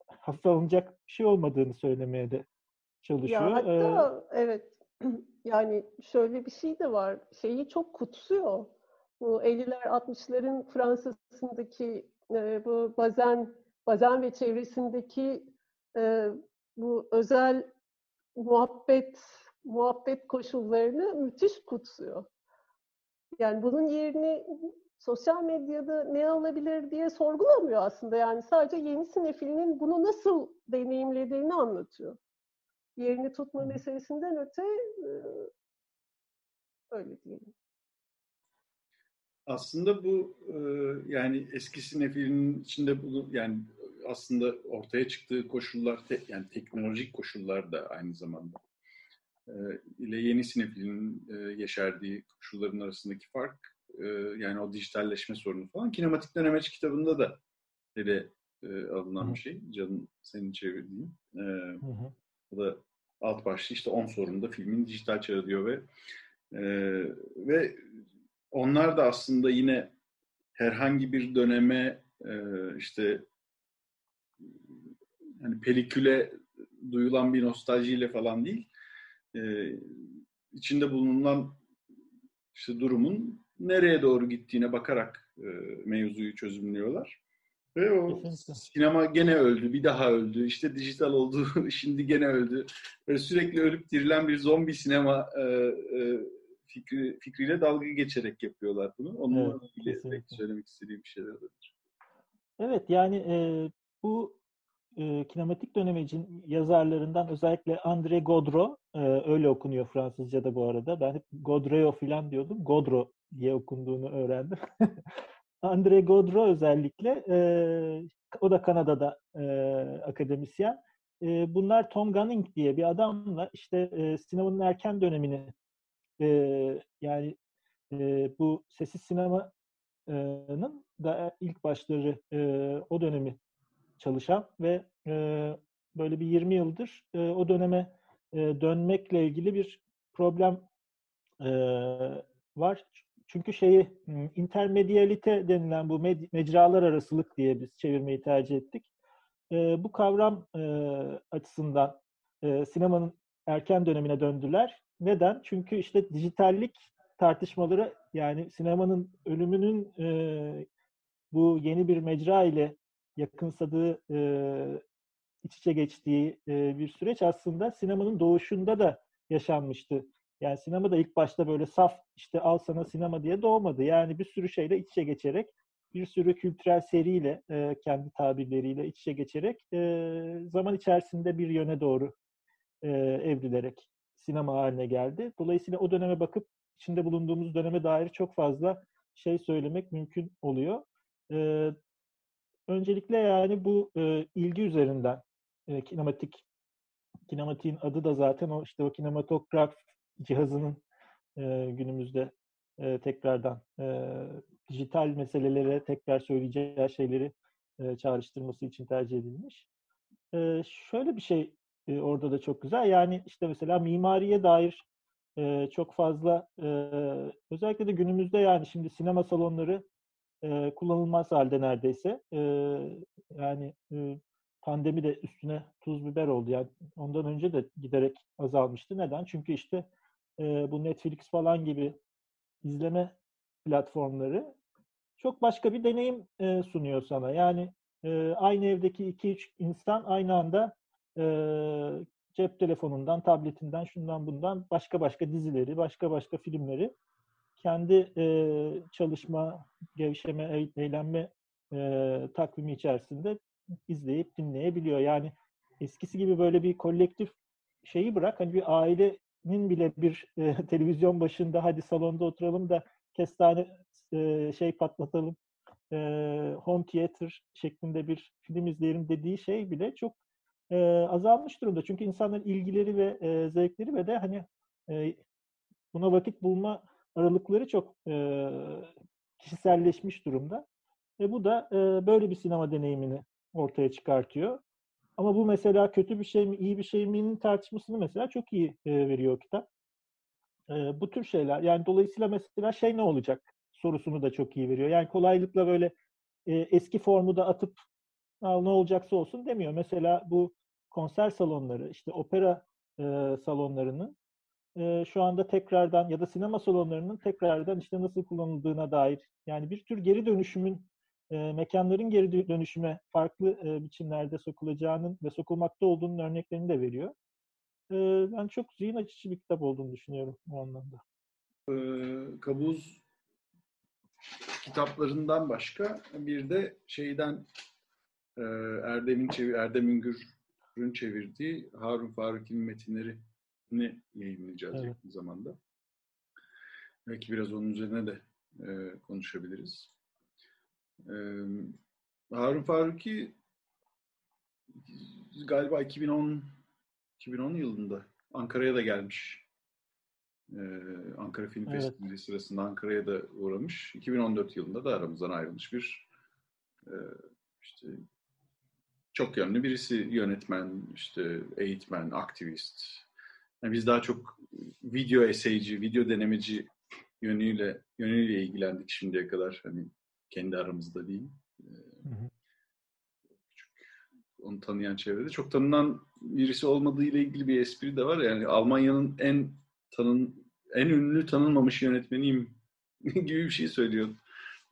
hafif alınacak bir şey olmadığını söylemeye de çalışıyor. Ya hatta ee, evet yani şöyle bir şey de var. Şeyi çok kutsuyor. Bu 50'ler 60'ların Fransa'sındaki e, bu bazen bazen ve çevresindeki e, bu özel muhabbet muhabbet koşullarını müthiş kutsuyor. Yani bunun yerini sosyal medyada ne alabilir diye sorgulamıyor aslında. Yani sadece yeni sinefilinin bunu nasıl deneyimlediğini anlatıyor. Yerini tutma meselesinden öte öyle diyelim. Aslında bu yani eski sinefilin içinde bunu yani aslında ortaya çıktığı koşullar yani teknolojik koşullar da aynı zamanda ile yeni sinefilin yeşerdiği koşulların arasındaki fark yani o dijitalleşme sorunu falan kinematik dönemeç kitabında da ele alınan bir şey. Canın senin çevirdiğin. E, Bu da alt başlı işte 10 sorunda filmin dijital çağı diyor ve e, ve onlar da aslında yine herhangi bir döneme e, işte hani peliküle duyulan bir nostaljiyle falan değil. E, içinde bulunan işte durumun nereye doğru gittiğine bakarak e, mevzuyu çözümlüyorlar. Ve o sinema gene öldü, bir daha öldü, işte dijital oldu, şimdi gene öldü. Böyle sürekli ölüp dirilen bir zombi sinema e, e, fikri, fikriyle dalga geçerek yapıyorlar bunu. Onunla evet, ilgili söylemek istediğim bir şeyler olabilir. Evet, yani e, bu e, kinematik dönemecin yazarlarından özellikle André Godro, e, öyle okunuyor Fransızca'da bu arada. Ben hep Godreo falan diyordum. Godro diye okunduğunu öğrendim. Andre Godro özellikle, e, o da Kanada'da e, akademisyen. E, bunlar Tom Gunning diye bir adamla işte e, sinemanın erken dönemini e, yani e, bu sessiz sinemanın da ilk başları e, o dönemi çalışan ve e, böyle bir 20 yıldır e, o döneme e, dönmekle ilgili bir problem e, var. Çünkü şeyi intermediyalite denilen bu mecralar arasılık diye biz çevirmeyi tercih ettik. E, bu kavram e, açısından e, sinemanın erken dönemine döndüler. Neden? Çünkü işte dijitallik tartışmaları yani sinemanın ölümünün e, bu yeni bir mecra ile yakınsadığı, e, iç içe geçtiği e, bir süreç aslında sinemanın doğuşunda da yaşanmıştı. Yani sinema da ilk başta böyle saf işte al sana sinema diye doğmadı. Yani bir sürü şeyle iç içe geçerek, bir sürü kültürel seriyle, e, kendi tabirleriyle iç içe geçerek e, zaman içerisinde bir yöne doğru e, evrilerek sinema haline geldi. Dolayısıyla o döneme bakıp içinde bulunduğumuz döneme dair çok fazla şey söylemek mümkün oluyor. E, öncelikle yani bu e, ilgi üzerinden e, kinematik kinematiğin adı da zaten o işte o kinematograf cihazının e, günümüzde e, tekrardan e, dijital meselelere tekrar söyleyeceği şeyleri e, çağrıştırması için tercih edilmiş. E, şöyle bir şey e, orada da çok güzel. Yani işte mesela mimariye dair e, çok fazla e, özellikle de günümüzde yani şimdi sinema salonları e, kullanılmaz halde neredeyse. E, yani e, pandemi de üstüne tuz biber oldu. Yani ondan önce de giderek azalmıştı. Neden? Çünkü işte e, bu Netflix falan gibi izleme platformları çok başka bir deneyim e, sunuyor sana. Yani e, aynı evdeki iki üç insan aynı anda e, cep telefonundan, tabletinden, şundan bundan başka başka dizileri, başka başka filmleri kendi e, çalışma, gevşeme, eğlenme e, takvimi içerisinde izleyip dinleyebiliyor. Yani eskisi gibi böyle bir kolektif şeyi bırak hani bir ailenin bile bir e, televizyon başında hadi salonda oturalım da kestane e, şey patlatalım e, home theater şeklinde bir film izleyelim dediği şey bile çok e, azalmış durumda. Çünkü insanların ilgileri ve e, zevkleri ve de hani e, buna vakit bulma aralıkları çok e, kişiselleşmiş durumda. Ve bu da e, böyle bir sinema deneyimini ortaya çıkartıyor. Ama bu mesela kötü bir şey mi, iyi bir şey mi'nin tartışmasını mesela çok iyi e, veriyor kitap. E, bu tür şeyler. Yani dolayısıyla mesela şey ne olacak sorusunu da çok iyi veriyor. Yani kolaylıkla böyle e, eski formu da atıp Al, ne olacaksa olsun demiyor. Mesela bu konser salonları, işte opera e, salonlarının e, şu anda tekrardan ya da sinema salonlarının tekrardan işte nasıl kullanıldığına dair yani bir tür geri dönüşümün e, mekanların geri dönüşüme farklı e, biçimlerde sokulacağının ve sokulmakta olduğunun örneklerini de veriyor. E, ben çok zihin açıcı bir kitap olduğunu düşünüyorum bu anlamda. E, kabuz kitaplarından başka bir de şeyden e, Erdem'in çevir, Erdem Üngür'ün çevirdiği Harun Faruk'in metinlerini yayınlayacağız evet. yakın zamanda. Belki biraz onun üzerine de e, konuşabiliriz. E, Harun Faruki galiba 2010 2010 yılında Ankara'ya da gelmiş. Ee, Ankara Film evet. Festivali sırasında Ankara'ya da uğramış. 2014 yılında da aramızdan ayrılmış bir e, işte çok yönlü birisi yönetmen, işte eğitmen, aktivist. Yani biz daha çok video eseyci, video denemeci yönüyle yönüyle ilgilendik şimdiye kadar. Hani kendi aramızda değil. Hı hı. Onu tanıyan çevrede. Çok tanınan birisi olmadığı ile ilgili bir espri de var. Yani Almanya'nın en tanın en ünlü tanınmamış yönetmeniyim gibi bir şey söylüyor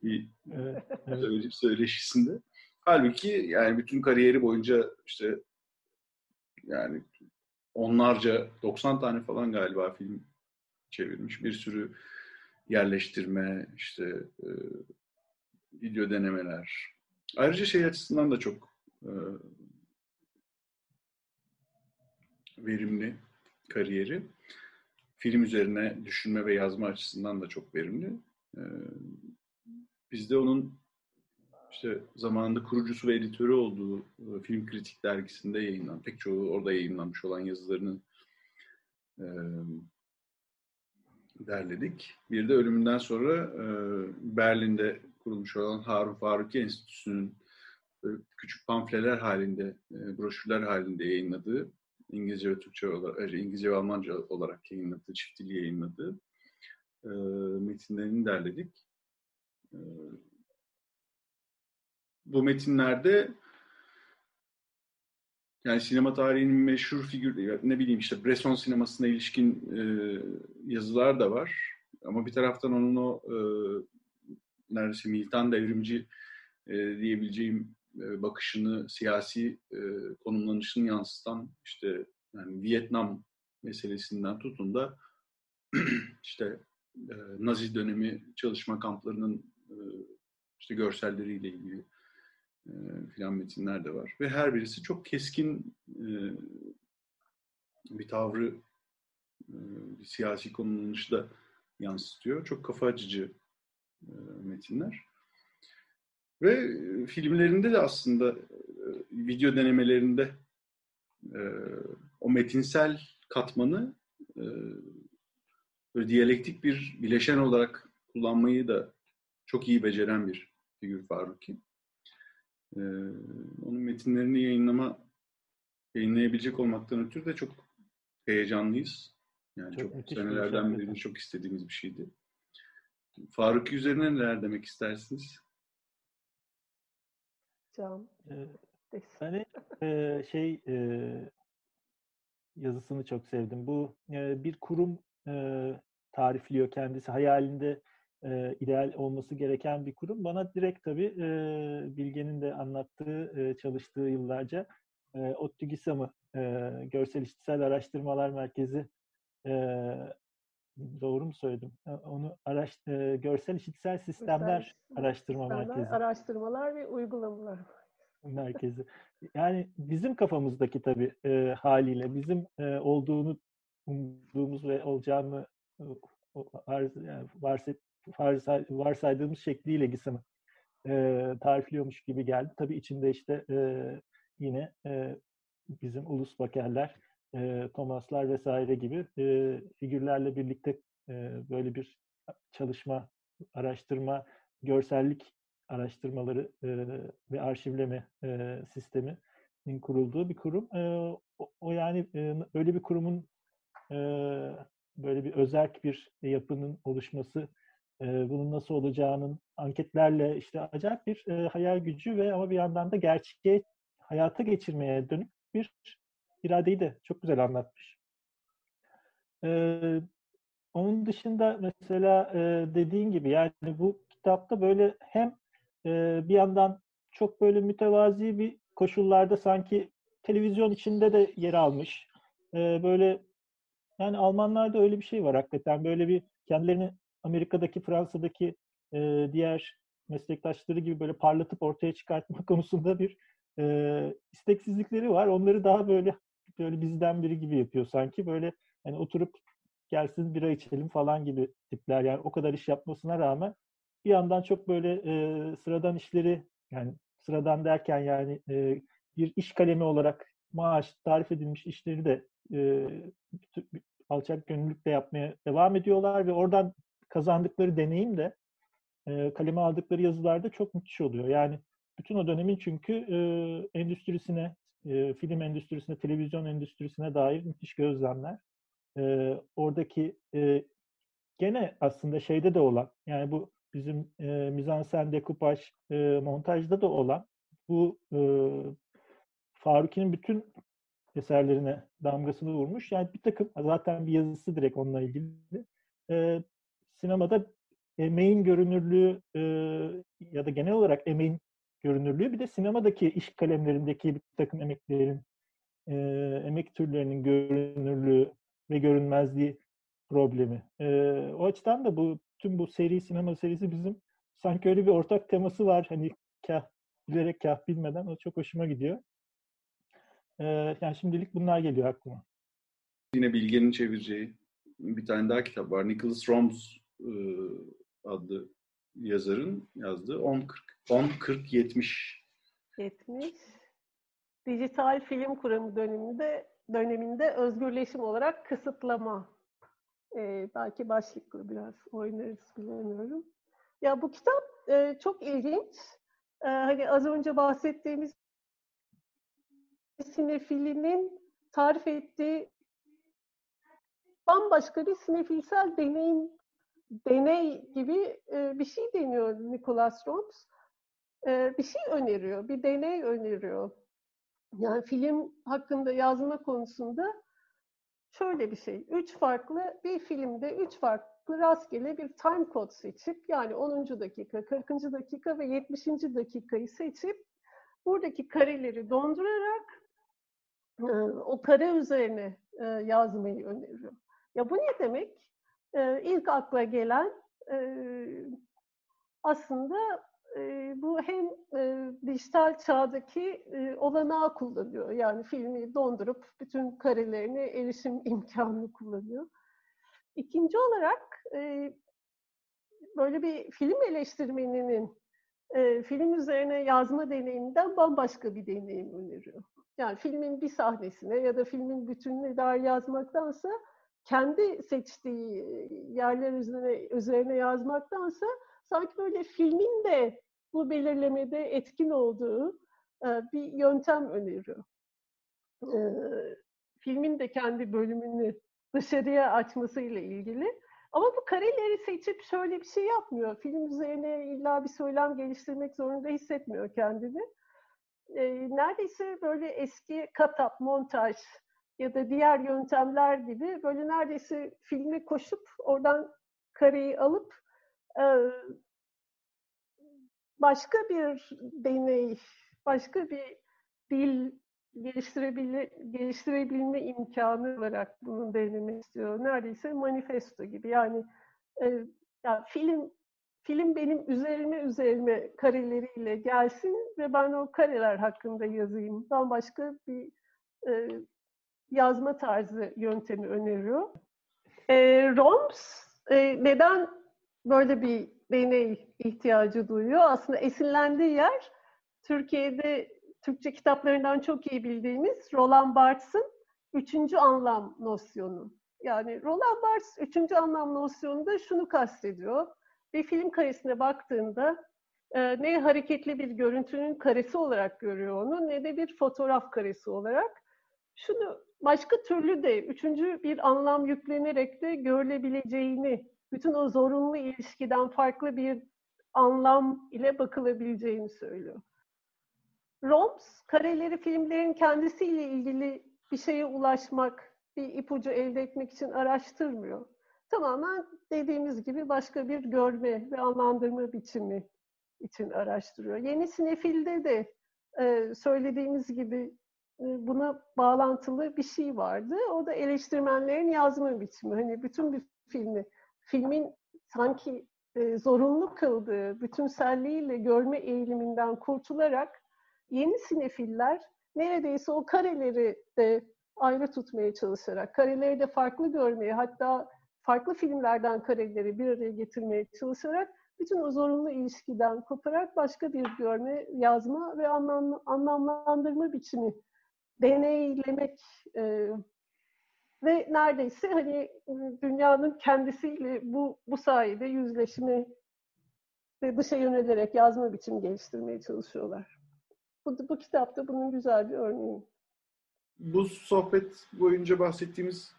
bir evet, evet. söyleşisinde. Halbuki yani bütün kariyeri boyunca işte yani onlarca 90 tane falan galiba film çevirmiş. Bir sürü yerleştirme, işte e, video denemeler. Ayrıca şey açısından da çok e, verimli kariyeri. Film üzerine düşünme ve yazma açısından da çok verimli. E, bizde onun işte zamanında kurucusu ve editörü olduğu e, Film Kritik dergisinde yayınlan, pek çoğu orada yayınlanmış olan yazılarını e, derledik. Bir de ölümünden sonra e, Berlin'de kurulmuş olan Harun Faruki Enstitüsü'nün e, küçük pamfleler halinde, e, broşürler halinde yayınladığı, İngilizce ve Türkçe olarak, e, İngilizce ve Almanca olarak yayınladığı, çiftli yayınladığı e, metinlerini derledik. Bu metinlerde yani sinema tarihinin meşhur figür, ne bileyim işte Bresson sinemasına ilişkin e, yazılar da var. Ama bir taraftan onun o e, neredeyse militan devrimci e, diyebileceğim e, bakışını, siyasi e, konumlanışını yansıtan işte yani Vietnam meselesinden tutun da işte e, Nazi dönemi çalışma kamplarının e, işte görselleriyle ilgili e, filan metinler de var. Ve her birisi çok keskin e, bir tavrı, e, bir siyasi konumlanışı da yansıtıyor. Çok kafa açıcı metinler. Ve e, filmlerinde de aslında e, video denemelerinde e, o metinsel katmanı e, böyle diyalektik bir bileşen olarak kullanmayı da çok iyi beceren bir figür Faruki. Ee, onun metinlerini yayınlama yayınlayabilecek olmaktan ötürü de çok heyecanlıyız. Yani çok, çok senelerden beri çok istediğimiz bir şeydi. Faruk üzerine neler demek istersiniz? Can. Ee, hani e, şey e, yazısını çok sevdim. Bu e, bir kurum e, tarifliyor kendisi. Hayalinde e, ideal olması gereken bir kurum. Bana direkt tabii e, Bilge'nin de anlattığı, e, çalıştığı yıllarca e, ODTÜ GİSAM'ı e, Görsel İşitsel Araştırmalar Merkezi e, doğru mu söyledim? Onu araş, e, Görsel İşitsel Sistemler Görsel, Araştırma sistemler, Merkezi. Araştırmalar ve Uygulamalar Merkezi. Yani bizim kafamızdaki tabii e, haliyle bizim e, olduğunu umduğumuz ve olacağını arz, yani varset, varsay, varsaydığımız şekliyle GİSAM'ı e, tarifliyormuş gibi geldi. Tabii içinde işte e, yine e, bizim ulus bakerler, e, Thomaslar vesaire gibi e, figürlerle birlikte e, böyle bir çalışma, araştırma, görsellik araştırmaları e, ve arşivleme e, sisteminin kurulduğu bir kurum. E, o, o yani e, öyle bir kurumun e, böyle bir özerk bir yapının oluşması, e, bunun nasıl olacağının anketlerle işte acayip bir e, hayal gücü ve ama bir yandan da gerçeğe hayata geçirmeye dönük bir iradeyi de çok güzel anlatmış. Ee, onun dışında mesela e, dediğin gibi yani bu kitapta böyle hem e, bir yandan çok böyle mütevazi bir koşullarda sanki televizyon içinde de yer almış. E, böyle yani Almanlarda öyle bir şey var hakikaten. Böyle bir kendilerini Amerika'daki, Fransa'daki e, diğer meslektaşları gibi böyle parlatıp ortaya çıkartma konusunda bir e, isteksizlikleri var. Onları daha böyle böyle bizden biri gibi yapıyor sanki. Böyle hani oturup gelsin bira içelim falan gibi tipler. Yani o kadar iş yapmasına rağmen bir yandan çok böyle e, sıradan işleri yani sıradan derken yani e, bir iş kalemi olarak maaş tarif edilmiş işleri de e, alçak gönüllülükle yapmaya devam ediyorlar ve oradan kazandıkları deneyim de e, kaleme aldıkları yazılarda çok müthiş oluyor. Yani bütün o dönemin çünkü e, endüstrisine, film endüstrisine, televizyon endüstrisine dair müthiş gözlemler. E, oradaki e, gene aslında şeyde de olan, yani bu bizim e, mizansen, dekupaj, e, montajda da olan bu e, Faruki'nin bütün eserlerine damgasını vurmuş. Yani bir takım zaten bir yazısı direkt onunla ilgili. E, sinemada emeğin görünürlüğü e, ya da genel olarak emeğin görünürlüğü bir de sinemadaki iş kalemlerindeki bir takım emeklerin e, emek türlerinin görünürlüğü ve görünmezliği problemi. E, o açıdan da bu tüm bu seri sinema serisi bizim sanki öyle bir ortak teması var. Hani kah bilerek kah bilmeden o çok hoşuma gidiyor. E, yani şimdilik bunlar geliyor aklıma. Yine Bilge'nin çevireceği bir tane daha kitap var. Nicholas Roms e, adlı yazarın yazdığı 10 40 70 70 dijital film kuramı döneminde döneminde özgürleşim olarak kısıtlama ee, belki başlıklı biraz oynarız bilemiyorum. Ya bu kitap e, çok ilginç. E, hani az önce bahsettiğimiz sinefilinin tarif ettiği bambaşka bir sinefilsel deneyim deney gibi e, bir şey deniyor Nicholas Roms. E, bir şey öneriyor, bir deney öneriyor. Yani film hakkında yazma konusunda şöyle bir şey. Üç farklı, bir filmde üç farklı rastgele bir time code seçip yani 10. dakika, 40. dakika ve 70. dakikayı seçip buradaki kareleri dondurarak e, o kare üzerine yazmayı öneriyor. Ya bu ne demek? E, ilk akla gelen aslında bu hem dijital çağdaki olanağı kullanıyor. Yani filmi dondurup bütün karelerine erişim imkanını kullanıyor. İkinci olarak böyle bir film eleştirmeninin film üzerine yazma deneyiminden bambaşka bir deneyim öneriyor. Yani filmin bir sahnesine ya da filmin bütününe dair yazmaktansa kendi seçtiği yerler üzerine, üzerine yazmaktansa sanki böyle filmin de bu belirlemede etkin olduğu bir yöntem öneriyor. Filmin de kendi bölümünü dışarıya açmasıyla ilgili. Ama bu kareleri seçip şöyle bir şey yapmıyor. Film üzerine illa bir söylem geliştirmek zorunda hissetmiyor kendini. Neredeyse böyle eski katap, montaj ya da diğer yöntemler gibi böyle neredeyse filme koşup oradan kareyi alıp e, başka bir deney, başka bir dil geliştirebil geliştirebilme imkanı olarak bunun denemek istiyor. Neredeyse manifesto gibi. Yani e, ya film film benim üzerime üzerime kareleriyle gelsin ve ben o kareler hakkında yazayım. Bambaşka bir e, yazma tarzı yöntemi öneriyor. E, Roms e, neden böyle bir deney ihtiyacı duyuyor? Aslında esinlendiği yer Türkiye'de Türkçe kitaplarından çok iyi bildiğimiz Roland Barthes'ın üçüncü anlam nosyonu. Yani Roland Barthes üçüncü anlam nosyonunda şunu kastediyor. Bir film karesine baktığında e, ne hareketli bir görüntünün karesi olarak görüyor onu ne de bir fotoğraf karesi olarak. Şunu başka türlü de üçüncü bir anlam yüklenerek de görülebileceğini, bütün o zorunlu ilişkiden farklı bir anlam ile bakılabileceğini söylüyor. Roms, kareleri filmlerin kendisiyle ilgili bir şeye ulaşmak, bir ipucu elde etmek için araştırmıyor. Tamamen dediğimiz gibi başka bir görme ve anlandırma biçimi için araştırıyor. Yeni sinefilde de e, söylediğimiz gibi buna bağlantılı bir şey vardı. O da eleştirmenlerin yazma biçimi. Hani bütün bir filmi, filmin sanki zorunlu kıldığı bütünselliğiyle görme eğiliminden kurtularak yeni sinefiller neredeyse o kareleri de ayrı tutmaya çalışarak, kareleri de farklı görmeye, hatta farklı filmlerden kareleri bir araya getirmeye çalışarak bütün o zorunlu ilişkiden koparak başka bir görme, yazma ve anlam, anlamlandırma biçimi deneylemek e, ve neredeyse hani dünyanın kendisiyle bu bu sayede yüzleşme ve dışa yönelerek yazma biçimi geliştirmeye çalışıyorlar. Bu, bu kitapta bunun güzel bir örneği. Bu sohbet boyunca bahsettiğimiz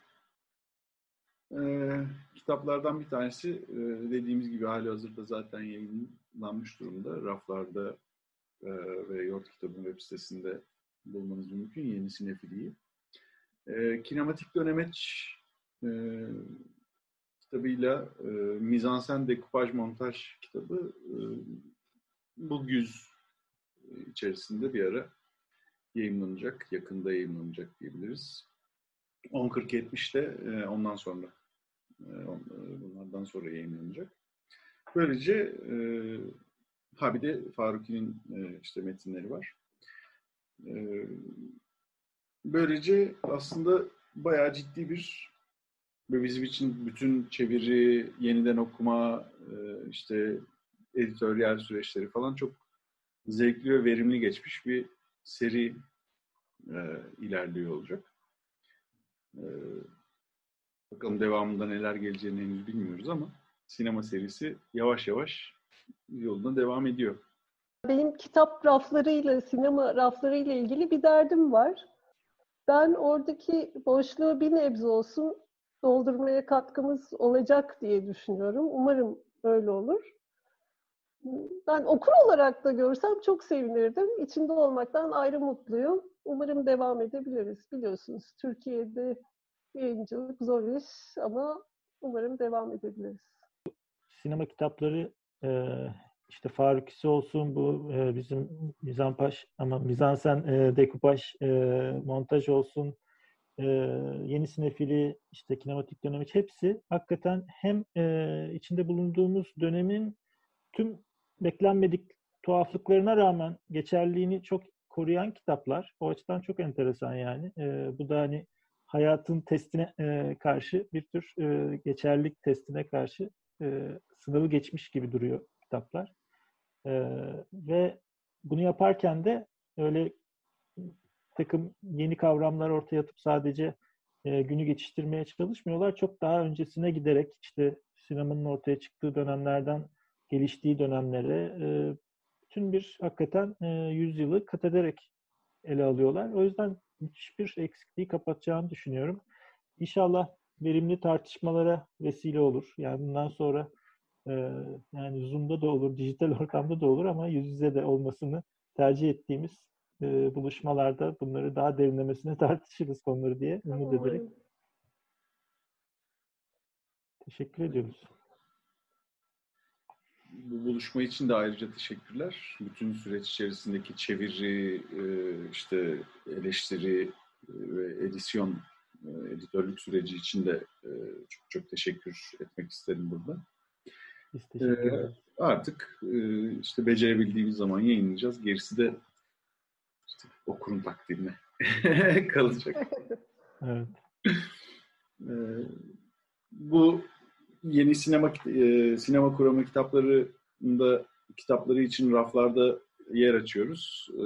e, kitaplardan bir tanesi e, dediğimiz gibi hali hazırda zaten yayınlanmış durumda. Raflarda e, ve Yort Kitabı'nın web sitesinde bulmanız mümkün. Yeni Sinefili'yi. E, Kinematik Dönemeç e, kitabıyla e, Mizansen Dekupaj Montaj kitabı e, bu güz içerisinde bir ara yayınlanacak, yakında yayınlanacak diyebiliriz. 10.40-70'te e, ondan sonra e, bunlardan sonra yayınlanacak. Böylece e, ha bir de Faruki'nin işte metinleri var. Böylece aslında bayağı ciddi bir ve bizim için bütün çeviri, yeniden okuma, işte editoryal süreçleri falan çok zevkli ve verimli geçmiş bir seri e, ilerliyor olacak. E, bakalım devamında neler geleceğini henüz bilmiyoruz ama sinema serisi yavaş yavaş yoluna devam ediyor. Benim kitap raflarıyla, sinema raflarıyla ilgili bir derdim var. Ben oradaki boşluğu bir nebze olsun doldurmaya katkımız olacak diye düşünüyorum. Umarım öyle olur ben okur olarak da görsem çok sevinirdim. İçinde olmaktan ayrı mutluyum. Umarım devam edebiliriz. Biliyorsunuz Türkiye'de yayıncılık zor iş ama Umarım devam edebiliriz. Sinema kitapları e, işte Farukisi olsun bu e, bizim Mizanpaş ama Mizansen e, dekupaj e, montaj olsun e, yeni sinefili işte kinematik dönemi hepsi hakikaten hem e, içinde bulunduğumuz dönemin tüm beklenmedik tuhaflıklarına rağmen geçerliğini çok koruyan kitaplar. O açıdan çok enteresan yani. E, bu da hani hayatın testine e, karşı bir tür e, geçerlilik testine karşı e, sınavı geçmiş gibi duruyor kitaplar. E, ve bunu yaparken de öyle takım yeni kavramlar ortaya atıp sadece e, günü geçiştirmeye çalışmıyorlar. Çok daha öncesine giderek işte sinemanın ortaya çıktığı dönemlerden geliştiği dönemlere e, bütün bir hakikaten e, yüzyılı kat ederek ele alıyorlar. O yüzden müthiş bir eksikliği kapatacağını düşünüyorum. İnşallah verimli tartışmalara vesile olur. Yani bundan sonra yani Zoom'da da olur, dijital ortamda da olur ama yüz yüze de olmasını tercih ettiğimiz e, buluşmalarda bunları daha derinlemesine tartışırız konuları diye umut ederek. Teşekkür ediyoruz. Bu buluşma için de ayrıca teşekkürler. Bütün süreç içerisindeki çeviri, e, işte eleştiri e, ve edisyon, e, editörlük süreci için de çok çok teşekkür etmek isterim burada. Biz teşekkür ederiz. Artık işte becerebildiğimiz zaman yayınlayacağız. Gerisi de işte okurun takdirine kalacak. evet. Bu yeni sinema e, sinema kuramı kitaplarında kitapları için raflarda yer açıyoruz. E,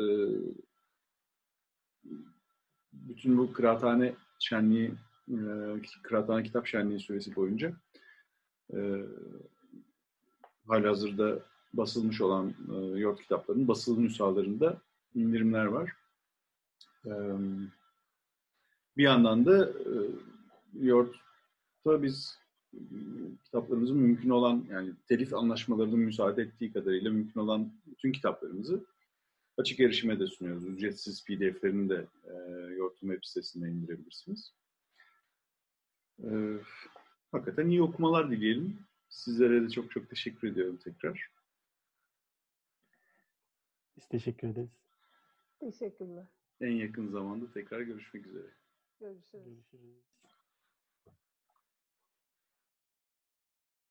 bütün bu kıraathane şenliği, e, kıraathane kitap şenliği süresi boyunca e, halihazırda basılmış olan e, yort kitaplarının basılı nüshalarında indirimler var. E, bir yandan da e, Yort'ta biz kitaplarımızı mümkün olan yani telif anlaşmalarının müsaade ettiği kadarıyla mümkün olan bütün kitaplarımızı açık erişime de sunuyoruz. Ücretsiz pdf'lerini de e, Yortum web sitesinde indirebilirsiniz. E, hakikaten iyi okumalar dileyelim. Sizlere de çok çok teşekkür ediyorum tekrar. Biz teşekkür ederiz. Teşekkürler. En yakın zamanda tekrar görüşmek üzere. Görüşürüz. Görüşürüz.